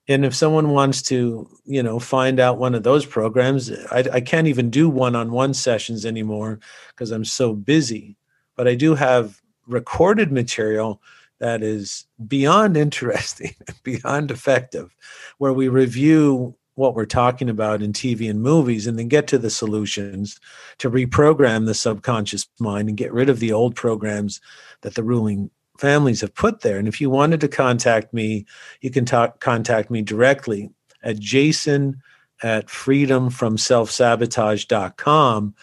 And if someone wants to, you know, find out one of those programs, I, I can't even do one-on-one sessions anymore because I'm so busy. But I do have recorded material that is beyond interesting, beyond effective, where we review what we're talking about in TV and movies and then get to the solutions to reprogram the subconscious mind and get rid of the old programs that the ruling families have put there. And if you wanted to contact me, you can talk, contact me directly at jason at freedomfromselfsabotage.com.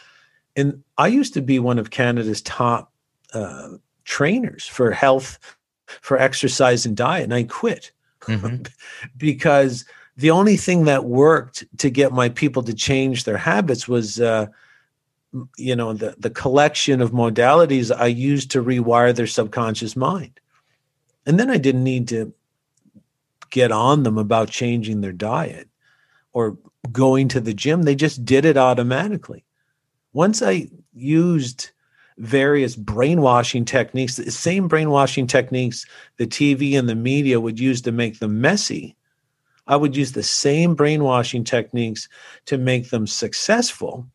And I used to be one of Canada's top uh, trainers for health, for exercise and diet, and I quit. Mm-hmm. because the only thing that worked to get my people to change their habits was uh, you know the the collection of modalities i used to rewire their subconscious mind. And then i didn't need to get on them about changing their diet or going to the gym. They just did it automatically. Once i used various brainwashing techniques the same brainwashing techniques the tv and the media would use to make them messy i would use the same brainwashing techniques to make them successful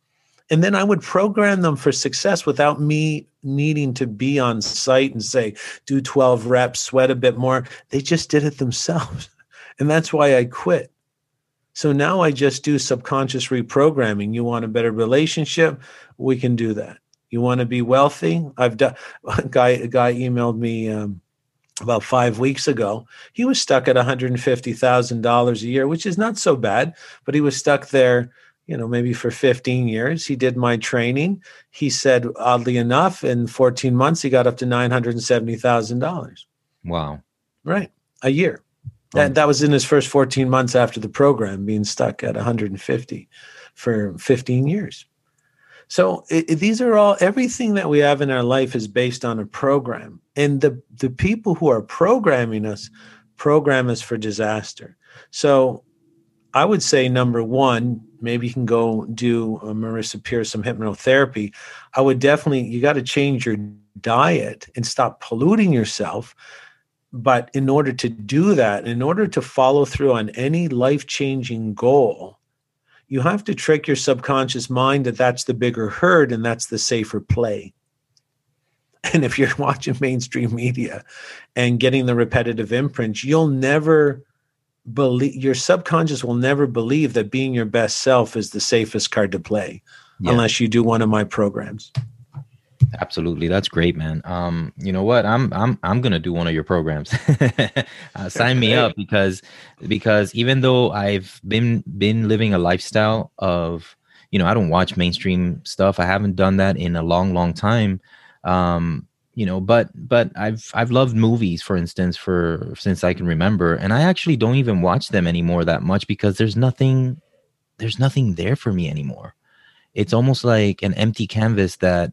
and then I would program them for success without me needing to be on site and say, do 12 reps, sweat a bit more. They just did it themselves. And that's why I quit. So now I just do subconscious reprogramming. You want a better relationship? We can do that. You want to be wealthy? I've done. A guy, a guy emailed me um, about five weeks ago. He was stuck at one hundred and fifty thousand dollars a year, which is not so bad, but he was stuck there you know, maybe for 15 years. He did my training. He said, oddly enough, in 14 months, he got up to $970,000. Wow. Right. A year. That, that was in his first 14 months after the program, being stuck at 150 for 15 years. So it, it, these are all everything that we have in our life is based on a program, and the the people who are programming us program us for disaster. So I would say number one, maybe you can go do uh, Marissa Peer's some hypnotherapy. I would definitely you got to change your diet and stop polluting yourself. But in order to do that, in order to follow through on any life changing goal, you have to trick your subconscious mind that that's the bigger herd and that's the safer play. And if you're watching mainstream media and getting the repetitive imprints, you'll never believe your subconscious will never believe that being your best self is the safest card to play yeah. unless you do one of my programs absolutely. That's great man. Um you know what? I'm i'm i'm gonna do one of your programs. Uh, sign me up because because even though i've been been living a lifestyle of you know i don't watch mainstream stuff. I haven't done that in a long long time. Um you know but but i've i've loved movies for instance for since i can remember. And i actually don't even watch them anymore that much because there's nothing there's nothing there for me anymore. It's almost like an empty canvas that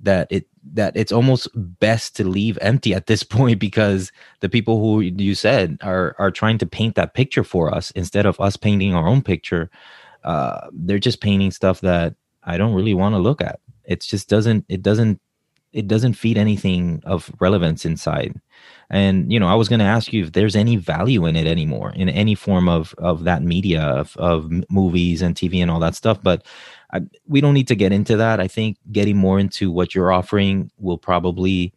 that it that it's almost best to leave empty at this point because the people who you said are are trying to paint that picture for us instead of us painting our own picture uh they're just painting stuff that i don't really want to look at. It just doesn't it doesn't it doesn't feed anything of relevance inside. And you know i was going to ask you if there's any value in it anymore in any form of of that media of, of movies and tv and all that stuff but I, we don't need to get into that. I think getting more into what you're offering will probably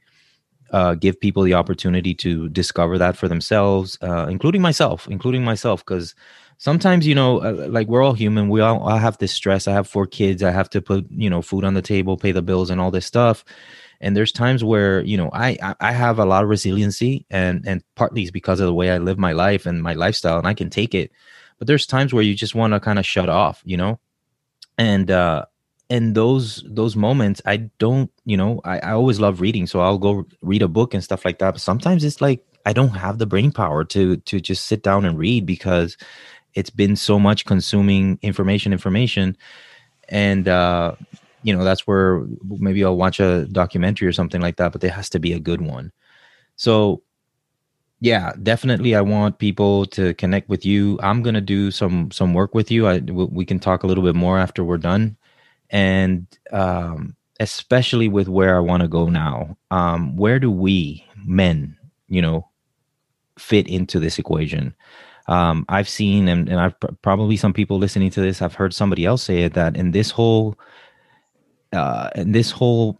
uh, give people the opportunity to discover that for themselves uh, including myself including myself because sometimes you know uh, like we're all human. We all I have this stress. I have four kids. I have to put you know food on the table pay the bills and all this stuff. And there's times where you know i i have a lot of resiliency and and partly it's because of the way i live my life and my lifestyle and i can take it. But there's times where you just want to kind of shut off you know and uh and those those moments i don't you know I, I always love reading so i'll go read a book and stuff like that but sometimes it's like i don't have the brain power to to just sit down and read because it's been so much consuming information information. And uh you know that's where maybe i'll watch a documentary or something like that but there has to be a good one. So yeah definitely i want people to connect with you. I'm gonna do some some work with you. I, we can talk a little bit more after we're done. And um especially with where i want to go now um where do we men you know fit into this equation? Um i've seen and, and i've probably some people listening to this i've heard somebody else say it that in this whole uh, and this whole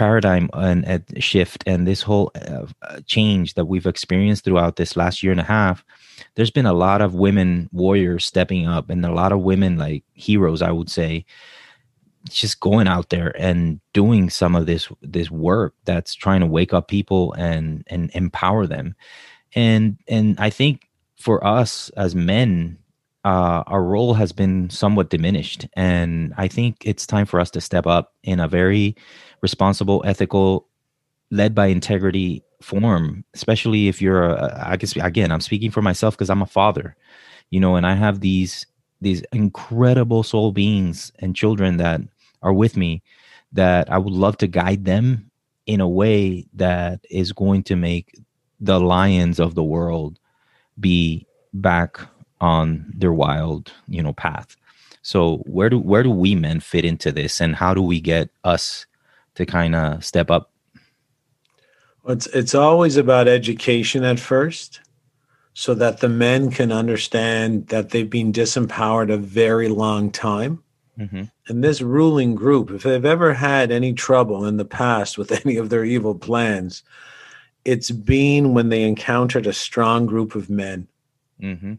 paradigm and, shift and this whole uh, change that we've experienced throughout this last year and a half there's been a lot of women warriors stepping up and a lot of women like heroes i would say just going out there and doing some of this this work that's trying to wake up people and and empower them. And and i think for us as men uh, our role has been somewhat diminished. And I think it's time for us to step up in a very responsible, ethical, led by integrity form, especially if you're a, I guess, again, I'm speaking for myself because I'm a father, you know, and I have these, these incredible soul beings and children that are with me that I would love to guide them in a way that is going to make the lions of the world be back on their wild, you know, path. So where do where do we men fit into this, and how do we get us to kind of step up? It's it's always about education at first, so that the men can understand that they've been disempowered a very long time. Mm-hmm. And this ruling group, if they've ever had any trouble in the past with any of their evil plans, it's been when they encountered a strong group of men. Mm-hmm.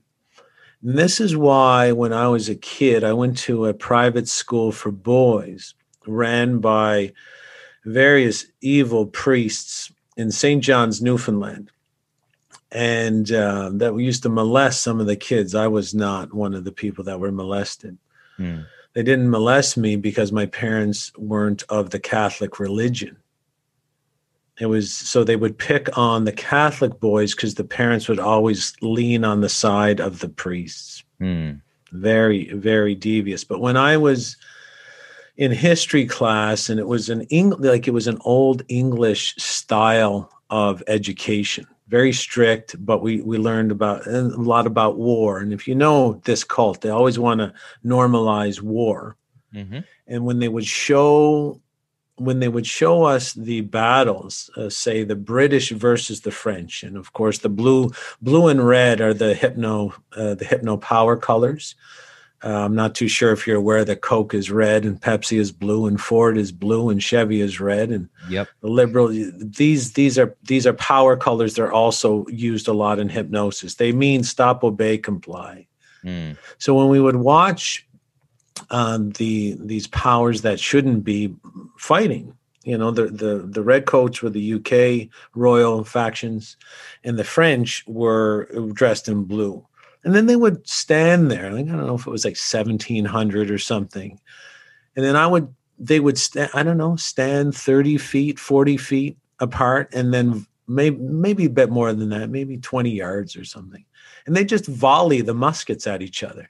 And this is why, when I was a kid, I went to a private school for boys ran by various evil priests in St. John's, Newfoundland. And uh, that we used to molest some of the kids. I was not one of the people that were molested. Hmm. They didn't molest me because my parents weren't of the Catholic religion. It was so they would pick on the Catholic boys because the parents would always lean on the side of the priests. Mm. Very, very devious. But when I was in history class, and it was an Eng- like it was an old English style of education, very strict, but we we learned about a lot about war. And if you know this cult, they always want to normalize war. Mm-hmm. And when they would show when they would show us the battles, uh, say the British versus the French, and of course the blue, blue and red are the hypno, uh, the hypno power colors. Uh, I'm not too sure if you're aware that Coke is red and Pepsi is blue and Ford is blue and Chevy is red and yep. the liberal these these are these are power colors. They're also used a lot in hypnosis. They mean stop, obey, comply. Mm. So when we would watch um, the these powers that shouldn't be fighting. You know, the the the redcoats were the UK royal factions, and the French were dressed in blue. And then they would stand there. Like, I don't know if it was like 1700 or something. And then I would they would stand. I don't know, stand 30 feet, 40 feet apart, and then maybe maybe a bit more than that, maybe 20 yards or something. And they just volley the muskets at each other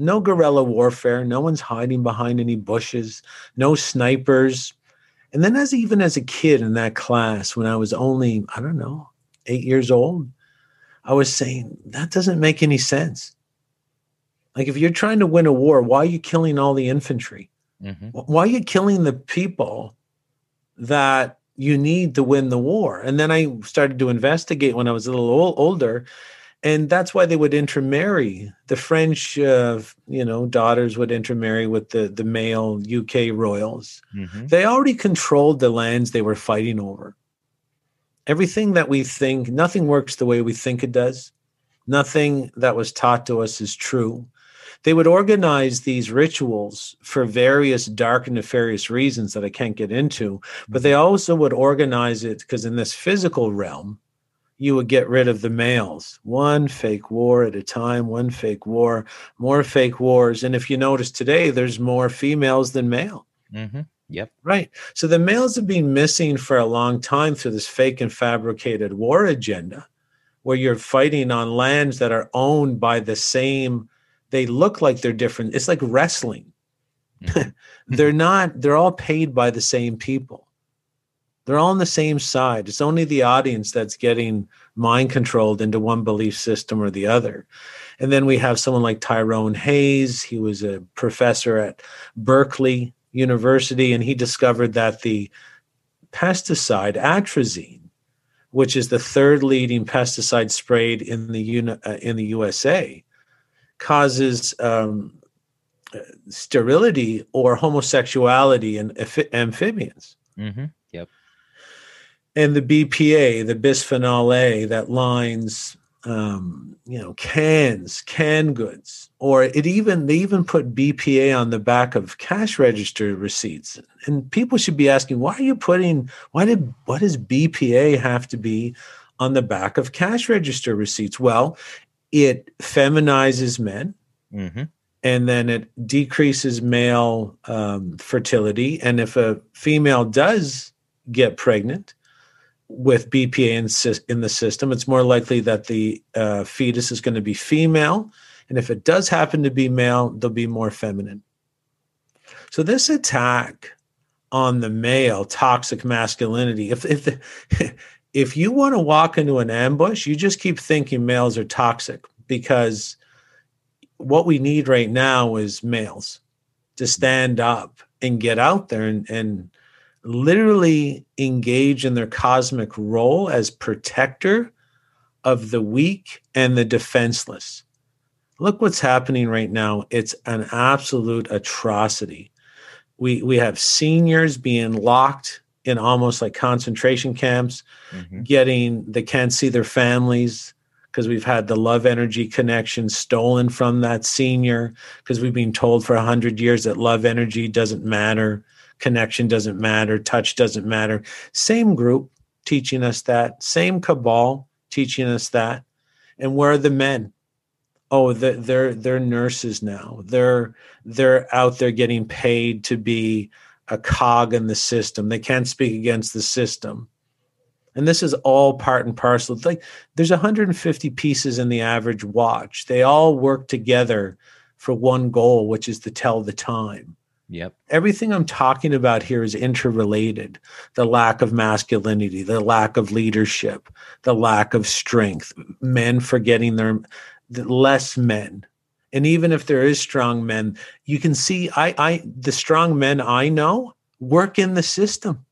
no guerrilla warfare. No one's hiding behind any bushes. No snipers. And then, as even as a kid in that class, when I was only I don't know eight years old, I was saying that doesn't make any sense. Like if you're trying to win a war, why are you killing all the infantry? Mm-hmm. Why are you killing the people that you need to win the war? And then I started to investigate when I was a little old, older, and that's why they would intermarry. The French, uh, you know, daughters would intermarry with the the male UK royals. Mm-hmm. They already controlled the lands they were fighting over. Everything that we think, nothing works the way we think it does. Nothing that was taught to us is true. They would organize these rituals for various dark and nefarious reasons that I can't get into, but they mm-hmm. also would organize it because in this physical realm, you would get rid of the males. One fake war at a time one fake war more fake wars. And if you notice today there's more females than male. Mm-hmm. yep. Right. So the males have been missing for a long time through this fake and fabricated war agenda where you're fighting on lands that are owned by the same they look like they're different. It's like wrestling. Mm-hmm. they're not they're all paid by the same people they're all on the same side. It's only the audience that's getting mind controlled into one belief system or the other. And then we have someone like Tyrone Hayes. He was a professor at Berkeley University, and he discovered that the pesticide atrazine, which is the third leading pesticide sprayed in the uh, in the USA, causes um, sterility or homosexuality in amphibians. Mm-hmm. And the BPA, the bisphenol A, that lines um, you know, cans, canned goods, or it even they even put BPA on the back of cash register receipts. And people should be asking, why are you putting why did what does BPA have to be on the back of cash register receipts? Well, it feminizes men. Mm-hmm. And then it decreases male um, fertility. And if a female does get pregnant, with BPA in, in the system, it's more likely that the uh, fetus is going to be female. And if it does happen to be male, they'll be more feminine. So this attack on the male toxic masculinity, if if the, if you want to walk into an ambush, you just keep thinking males are toxic because what we need right now is males to stand up and get out there and, and literally engage in their cosmic role as protector of the weak and the defenseless. Look what's happening right now. It's an absolute atrocity. We we have seniors being locked in almost like concentration camps, mm-hmm. getting they can't see their families because we've had the love energy connection stolen from that senior because we've been told for a hundred years that love energy doesn't matter connection doesn't matter, touch doesn't matter. Same group teaching us that, same cabal teaching us that. And where are the men? Oh, they're they're nurses now. They're they're out there getting paid to be a cog in the system. They can't speak against the system. And this is all part and parcel. It's like there's 150 pieces in the average watch. They all work together for one goal, which is to tell the time. Yep. Everything I'm talking about here is interrelated. The lack of masculinity, the lack of leadership, the lack of strength, men forgetting their less men. And even if there is strong men, you can see I I the strong men I know work in the system.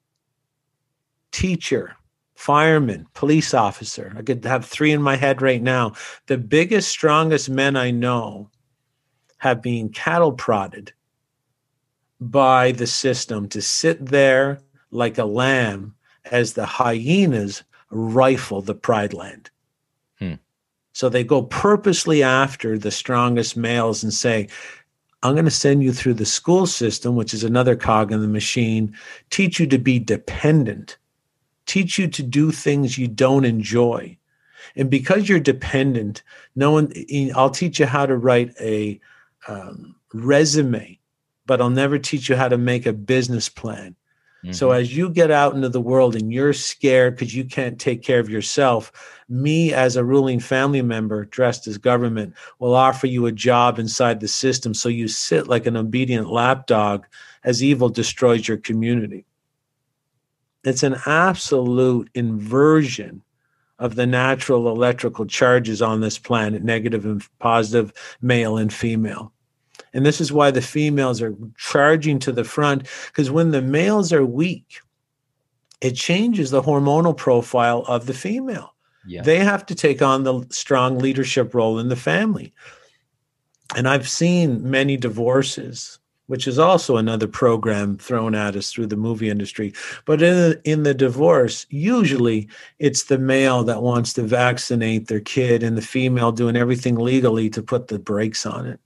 Teacher, fireman, police officer. I could have three in my head right now. The biggest, strongest men I know have been cattle prodded by the system to sit there like a lamb as the hyenas rifle the pride land. Hmm. So they go purposely after the strongest males and say, I'm going to send you through the school system, which is another cog in the machine, teach you to be dependent, teach you to do things you don't enjoy. And because you're dependent, no one, I'll teach you how to write a um, resume but I'll never teach you how to make a business plan. Mm-hmm. So as you get out into the world and you're scared because you can't take care of yourself, me as a ruling family member dressed as government will offer you a job inside the system so you sit like an obedient lapdog as evil destroys your community. It's an absolute inversion of the natural electrical charges on this planet, negative and positive, male and female. And this is why the females are charging to the front, because when the males are weak, it changes the hormonal profile of the female. Yeah. They have to take on the strong leadership role in the family. And I've seen many divorces, which is also another program thrown at us through the movie industry. But in the, in the divorce, usually it's the male that wants to vaccinate their kid and the female doing everything legally to put the brakes on it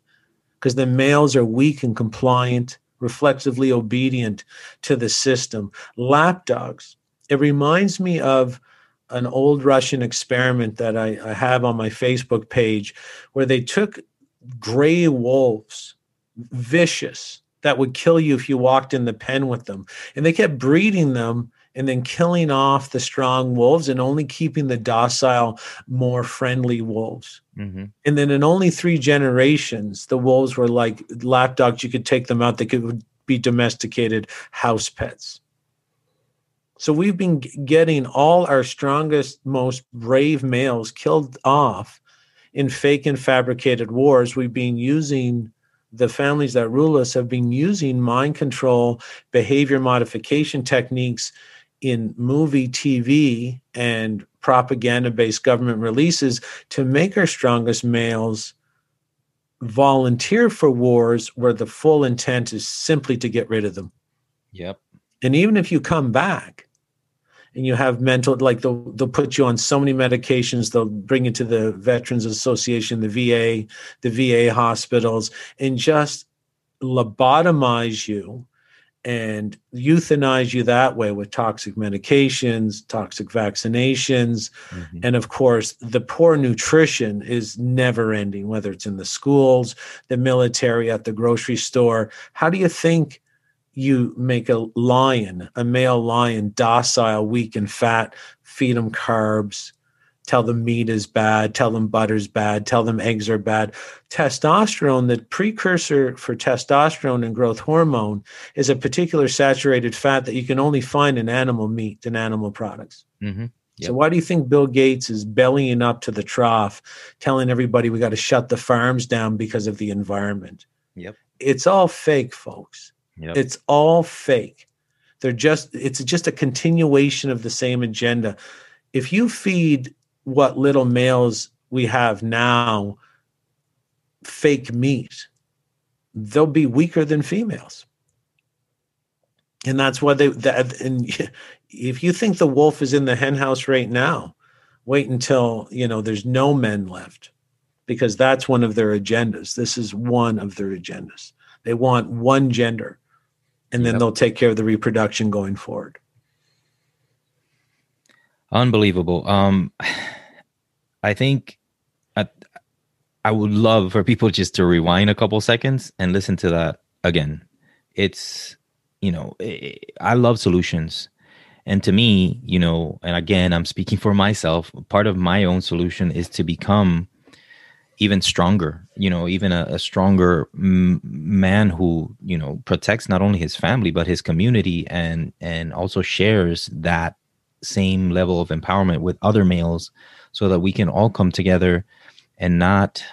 because the males are weak and compliant, reflexively obedient to the system. Lapdogs, it reminds me of an old Russian experiment that I, I have on my Facebook page where they took gray wolves, vicious, that would kill you if you walked in the pen with them. And they kept breeding them and then killing off the strong wolves and only keeping the docile, more friendly wolves. Mm-hmm. And then in only three generations, the wolves were like lapdogs. You could take them out; they could be domesticated house pets. So we've been getting all our strongest, most brave males killed off in fake and fabricated wars. We've been using the families that rule us have been using mind control, behavior modification techniques in movie, TV, and propaganda based government releases to make our strongest males volunteer for wars where the full intent is simply to get rid of them. Yep. And even if you come back and you have mental, like they'll, they'll put you on so many medications, they'll bring you to the Veterans Association, the VA, the VA hospitals, and just lobotomize you and euthanize you that way with toxic medications, toxic vaccinations, mm-hmm. and of course, the poor nutrition is never ending, whether it's in the schools, the military, at the grocery store. How do you think you make a lion, a male lion, docile, weak, and fat, feed them carbs? Tell them meat is bad, tell them butter's bad, tell them eggs are bad. Testosterone, the precursor for testosterone and growth hormone, is a particular saturated fat that you can only find in animal meat and animal products. Mm-hmm. Yep. So why do you think Bill Gates is bellying up to the trough, telling everybody we got to shut the farms down because of the environment? Yep. It's all fake, folks. Yep. It's all fake. They're just it's just a continuation of the same agenda. If you feed what little males we have now fake meat, they'll be weaker than females. And that's why they that and if you think the wolf is in the henhouse right now, wait until you know there's no men left because that's one of their agendas. This is one of their agendas. They want one gender and then yep. they'll take care of the reproduction going forward. Unbelievable. Um I think I, I would love for people just to rewind a couple seconds and listen to that again. It's, you know, I love solutions. And to me, you know, and again, I'm speaking for myself, part of my own solution is to become even stronger, you know, even a, a stronger m- man who, you know, protects not only his family, but his community and, and also shares that same level of empowerment with other males so that we can all come together and not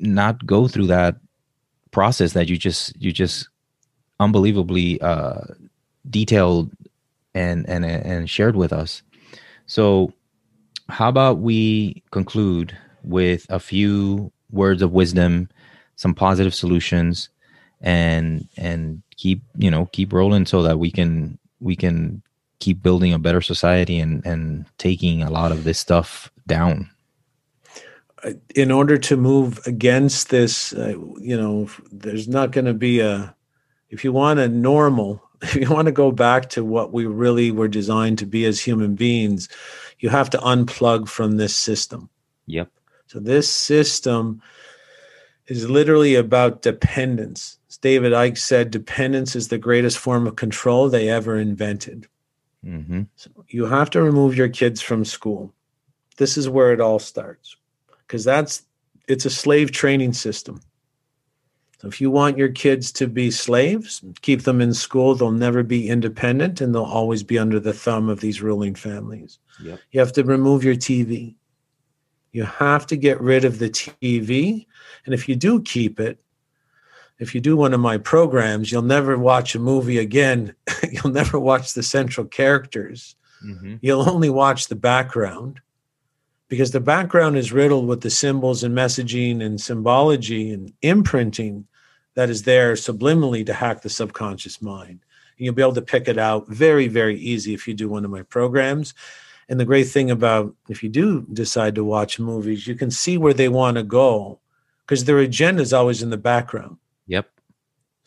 not go through that process that you just you just unbelievably uh, detailed and and and shared with us. So, how about we conclude with a few words of wisdom, some positive solutions, and and keep you know keep rolling so that we can we can keep building a better society and and taking a lot of this stuff down? In order to move against this uh, you know there's not going to be a if you want a normal if you want to go back to what we really were designed to be as human beings you have to unplug from this system. Yep. So this system is literally about dependence. As David Icke said dependence is the greatest form of control they ever invented Mm-hmm. So you have to remove your kids from school. This is where it all starts because that's it's a slave training system. So if you want your kids to be slaves, keep them in school. They'll never be independent and they'll always be under the thumb of these ruling families. Yep. You have to remove your TV. You have to get rid of the TV. And if you do keep it, if you do one of my programs, you'll never watch a movie again. you'll never watch the central characters. Mm-hmm. You'll only watch the background because the background is riddled with the symbols and messaging and symbology and imprinting that is there subliminally to hack the subconscious mind. And you'll be able to pick it out very, very easy if you do one of my programs. And the great thing about if you do decide to watch movies, you can see where they want to go because their agenda is always in the background.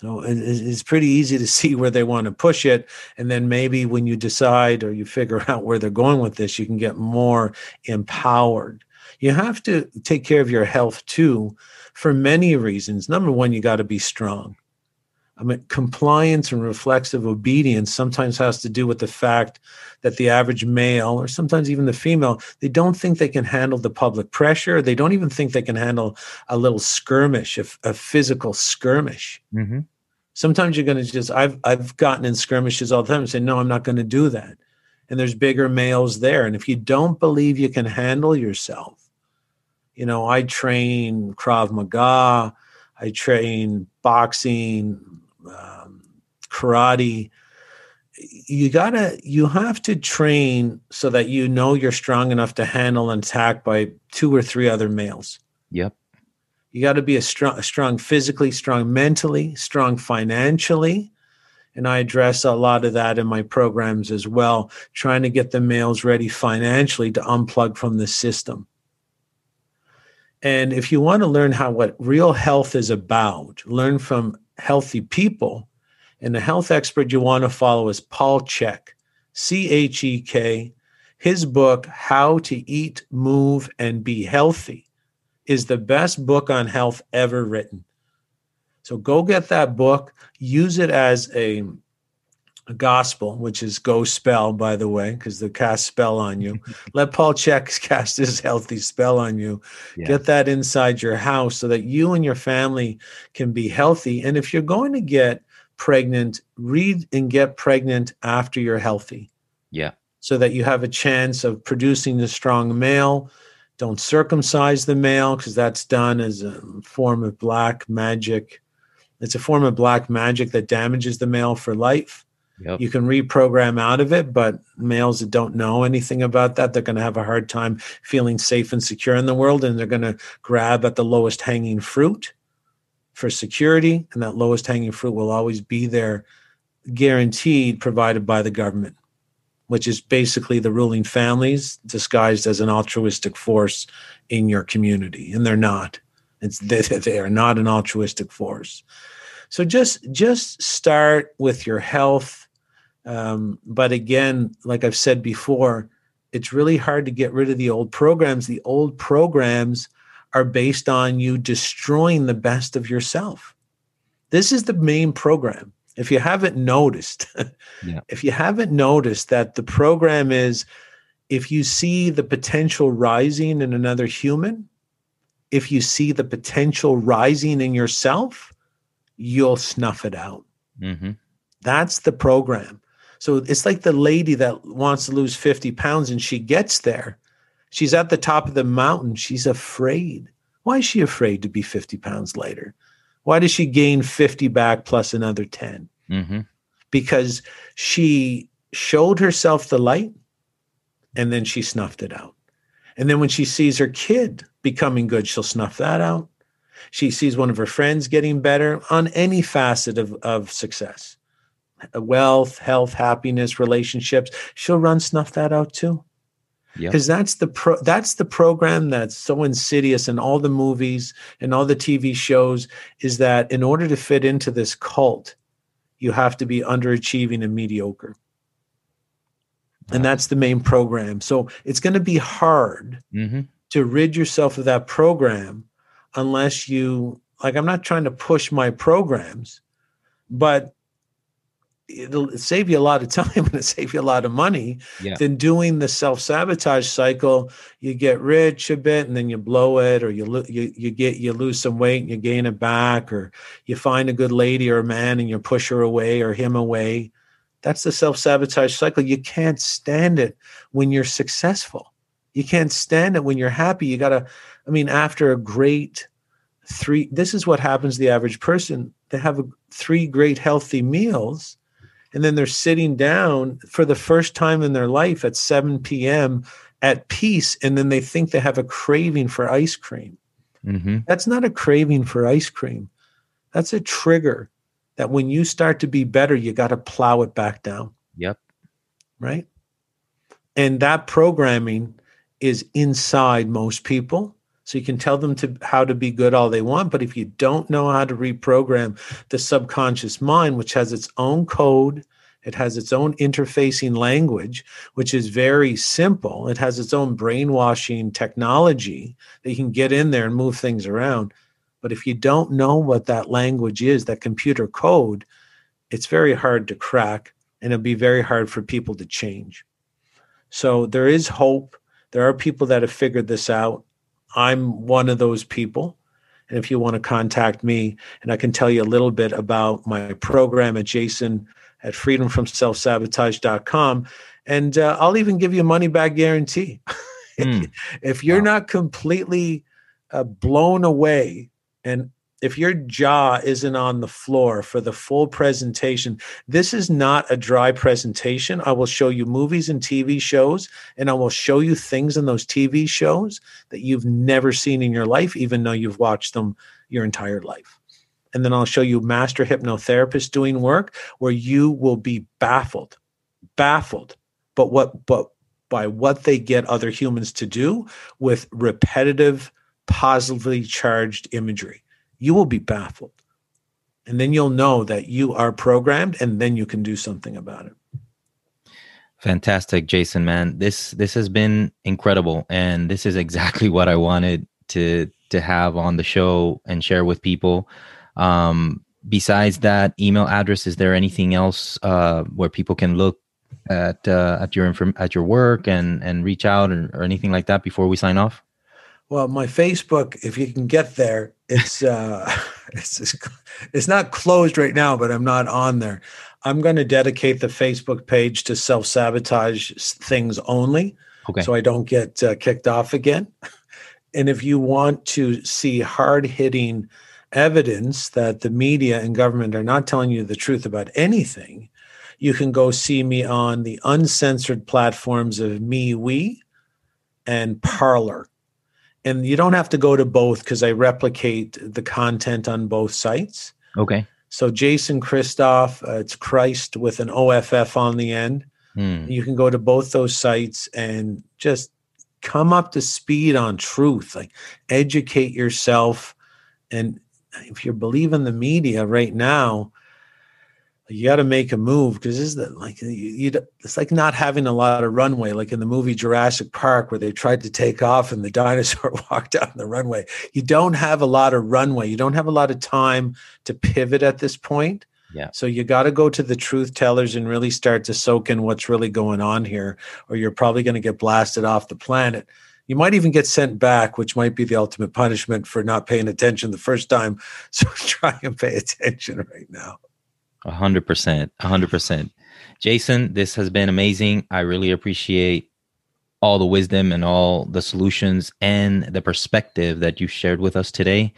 So it's pretty easy to see where they want to push it. And then maybe when you decide or you figure out where they're going with this, you can get more empowered. You have to take care of your health too for many reasons. Number one, you got to be strong. I mean, compliance and reflexive obedience sometimes has to do with the fact that the average male, or sometimes even the female, they don't think they can handle the public pressure. They don't even think they can handle a little skirmish, a, a physical skirmish. Mm-hmm. Sometimes you're going to just, I've, I've gotten in skirmishes all the time and say, no, I'm not going to do that. And there's bigger males there. And if you don't believe you can handle yourself, you know, I train Krav Maga, I train boxing, um, karate you gotta you have to train so that you know you're strong enough to handle an attack by two or three other males yep you got to be a strong strong physically strong mentally strong financially And I address a lot of that in my programs as well, trying to get the males ready financially to unplug from the system. And if you want to learn how what real health is about, learn from healthy people, and the health expert you want to follow is Paul Chek, C H E K. His book, How to Eat, Move, and Be Healthy, is the best book on health ever written. So go get that book, use it as a, a gospel, which is go spell, by the way, because they cast spell on you. Let Paul Chek cast his healthy spell on you. Yeah. Get that inside your house so that you and your family can be healthy. And if you're going to get pregnant, read and get pregnant after you're healthy. Yeah. So that you have a chance of producing the strong male. Don't circumcise the male because that's done as a form of black magic. It's a form of black magic that damages the male for life. Yep. You can reprogram out of it, but males that don't know anything about that, they're going to have a hard time feeling safe and secure in the world, and they're going to grab at the lowest hanging fruit for security, and that lowest hanging fruit will always be there, guaranteed, provided by the government, which is basically the ruling families disguised as an altruistic force in your community, and they're not. It's they, they are not an altruistic force. So just just start with your health, um, but again, like I've said before, it's really hard to get rid of the old programs. The old programs are based on you destroying the best of yourself. This is the main program. If you haven't noticed, yeah. if you haven't noticed that the program is if you see the potential rising in another human, if you see the potential rising in yourself, you'll snuff it out. Mm-hmm. That's the program. So it's like the lady that wants to lose 50 pounds and she gets there She's at the top of the mountain. She's afraid. Why is she afraid to be 50 pounds lighter? Why does she gain 50 back plus another 10? Mm-hmm. Because she showed herself the light and then she snuffed it out. And then when she sees her kid becoming good, she'll snuff that out. She sees one of her friends getting better on any facet of, of success wealth, health, happiness, relationships. She'll run snuff that out too because yep. that's the pro that's the program that's so insidious in all the movies and all the tv shows is that in order to fit into this cult you have to be underachieving and mediocre and that's the main program so it's going to be hard mm-hmm. to rid yourself of that program unless you like i'm not trying to push my programs but it'll save you a lot of time and it save you a lot of money yeah. than doing the self-sabotage cycle. You get rich a bit and then you blow it or you, lo- you you get you lose some weight and you gain it back or you find a good lady or a man and you push her away or him away. That's the self-sabotage cycle. You can't stand it when you're successful. You can't stand it when you're happy. You got to i mean after a great three this is what happens to the average person. They have a, three great healthy meals and then they're sitting down for the first time in their life at 7 p.m. at peace, and then they think they have a craving for ice cream. Mm-hmm. That's not a craving for ice cream. That's a trigger that when you start to be better, you got to plow it back down. Yep. Right. And that programming is inside most people. So you can tell them to how to be good all they want, but if you don't know how to reprogram the subconscious mind, which has its own code, it has its own interfacing language, which is very simple. It has its own brainwashing technology that you can get in there and move things around. But if you don't know what that language is, that computer code, it's very hard to crack and it'll be very hard for people to change. So there is hope. There are people that have figured this out. I'm one of those people. And if you want to contact me, and I can tell you a little bit about my program at Jason at freedomfromselfsabotage.com. And uh, I'll even give you a money back guarantee. Mm. if you're wow. not completely uh, blown away and if your jaw isn't on the floor for the full presentation, this is not a dry presentation. I will show you movies and TV shows, and I will show you things in those TV shows that you've never seen in your life, even though you've watched them your entire life. and then I'll show you master hypnotherapists doing work where you will be baffled, baffled. But what, but by what they get other humans to do with repetitive, positively charged imagery. You will be baffled. And then you'll know that you are programmed and then you can do something about it. Fantastic, Jason, man. This this has been incredible and this is exactly what I wanted to to have on the show and share with people. Um, besides that email address, is there anything else uh, where people can look at uh, at your inform- at your work and and reach out or, or anything like that before we sign off? Well, my Facebook, if you can get there, it's uh, it's it's not closed right now, but I'm not on there. I'm going to dedicate the Facebook page to self sabotage things only, okay. so I don't get uh, kicked off again. And if you want to see hard hitting evidence that the media and government are not telling you the truth about anything, you can go see me on the uncensored platforms of MeWe and Parler. And you don't have to go to both because I replicate the content on both sites. Okay. So Jason Christoff, uh, it's Christ with an OFF on the end. Hmm. You can go to both those sites and just come up to speed on truth, like educate yourself. And if you're believing the media right now, you got to make a move because is the, like you, you, it's like not having a lot of runway like in the movie Jurassic Park where they tried to take off and the dinosaur walked down the runway. You don't have a lot of runway. You don't have a lot of time to pivot at this point. Yeah. So you got to go to the truth tellers and really start to soak in what's really going on here or you're probably going to get blasted off the planet. You might even get sent back, which might be the ultimate punishment for not paying attention the first time. So try and pay attention right now. Hundred percent, hundred percent. Jason, this has been amazing. I really appreciate all the wisdom and all the solutions and the perspective that you shared with us today.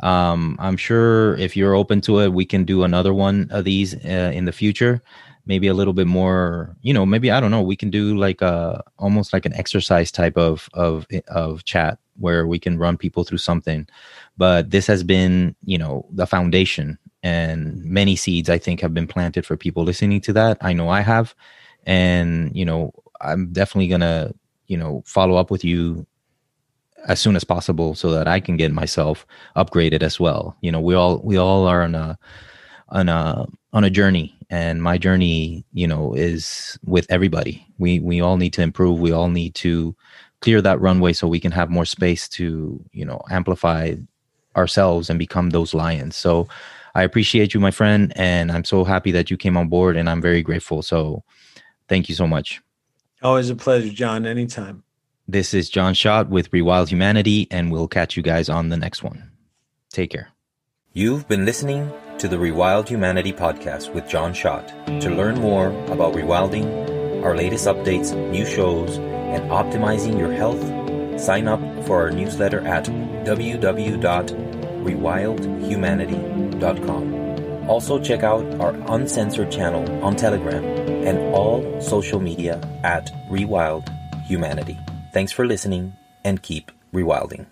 Um, I'm sure if you're open to it, we can do another one of these uh, in the future. Maybe a little bit more, you know. Maybe I don't know. We can do like a almost like an exercise type of of of chat where we can run people through something. But this has been, you know, the foundation and many seeds i think have been planted for people listening to that. I know i have. And you know i'm definitely gonna you know follow up with you as soon as possible so that i can get myself upgraded as well. You know we all we all are on a on a on a journey. And my journey you know is with everybody. We we all need to improve. We all need to clear that runway so we can have more space to you know amplify ourselves and become those lions. So I appreciate you, my friend, and I'm so happy that you came on board, and I'm very grateful. So, thank you so much. Always a pleasure, John. Anytime. This is John Schott with Rewild Humanity, and we'll catch you guys on the next one. Take care. You've been listening to the Rewild Humanity podcast with John Schott. To learn more about rewilding, our latest updates, new shows, and optimizing your health, sign up for our newsletter at www.rewildhumanity.com. Also, check out our uncensored channel on Telegram and all social media at Rewild Humanity. Thanks for listening and keep rewilding.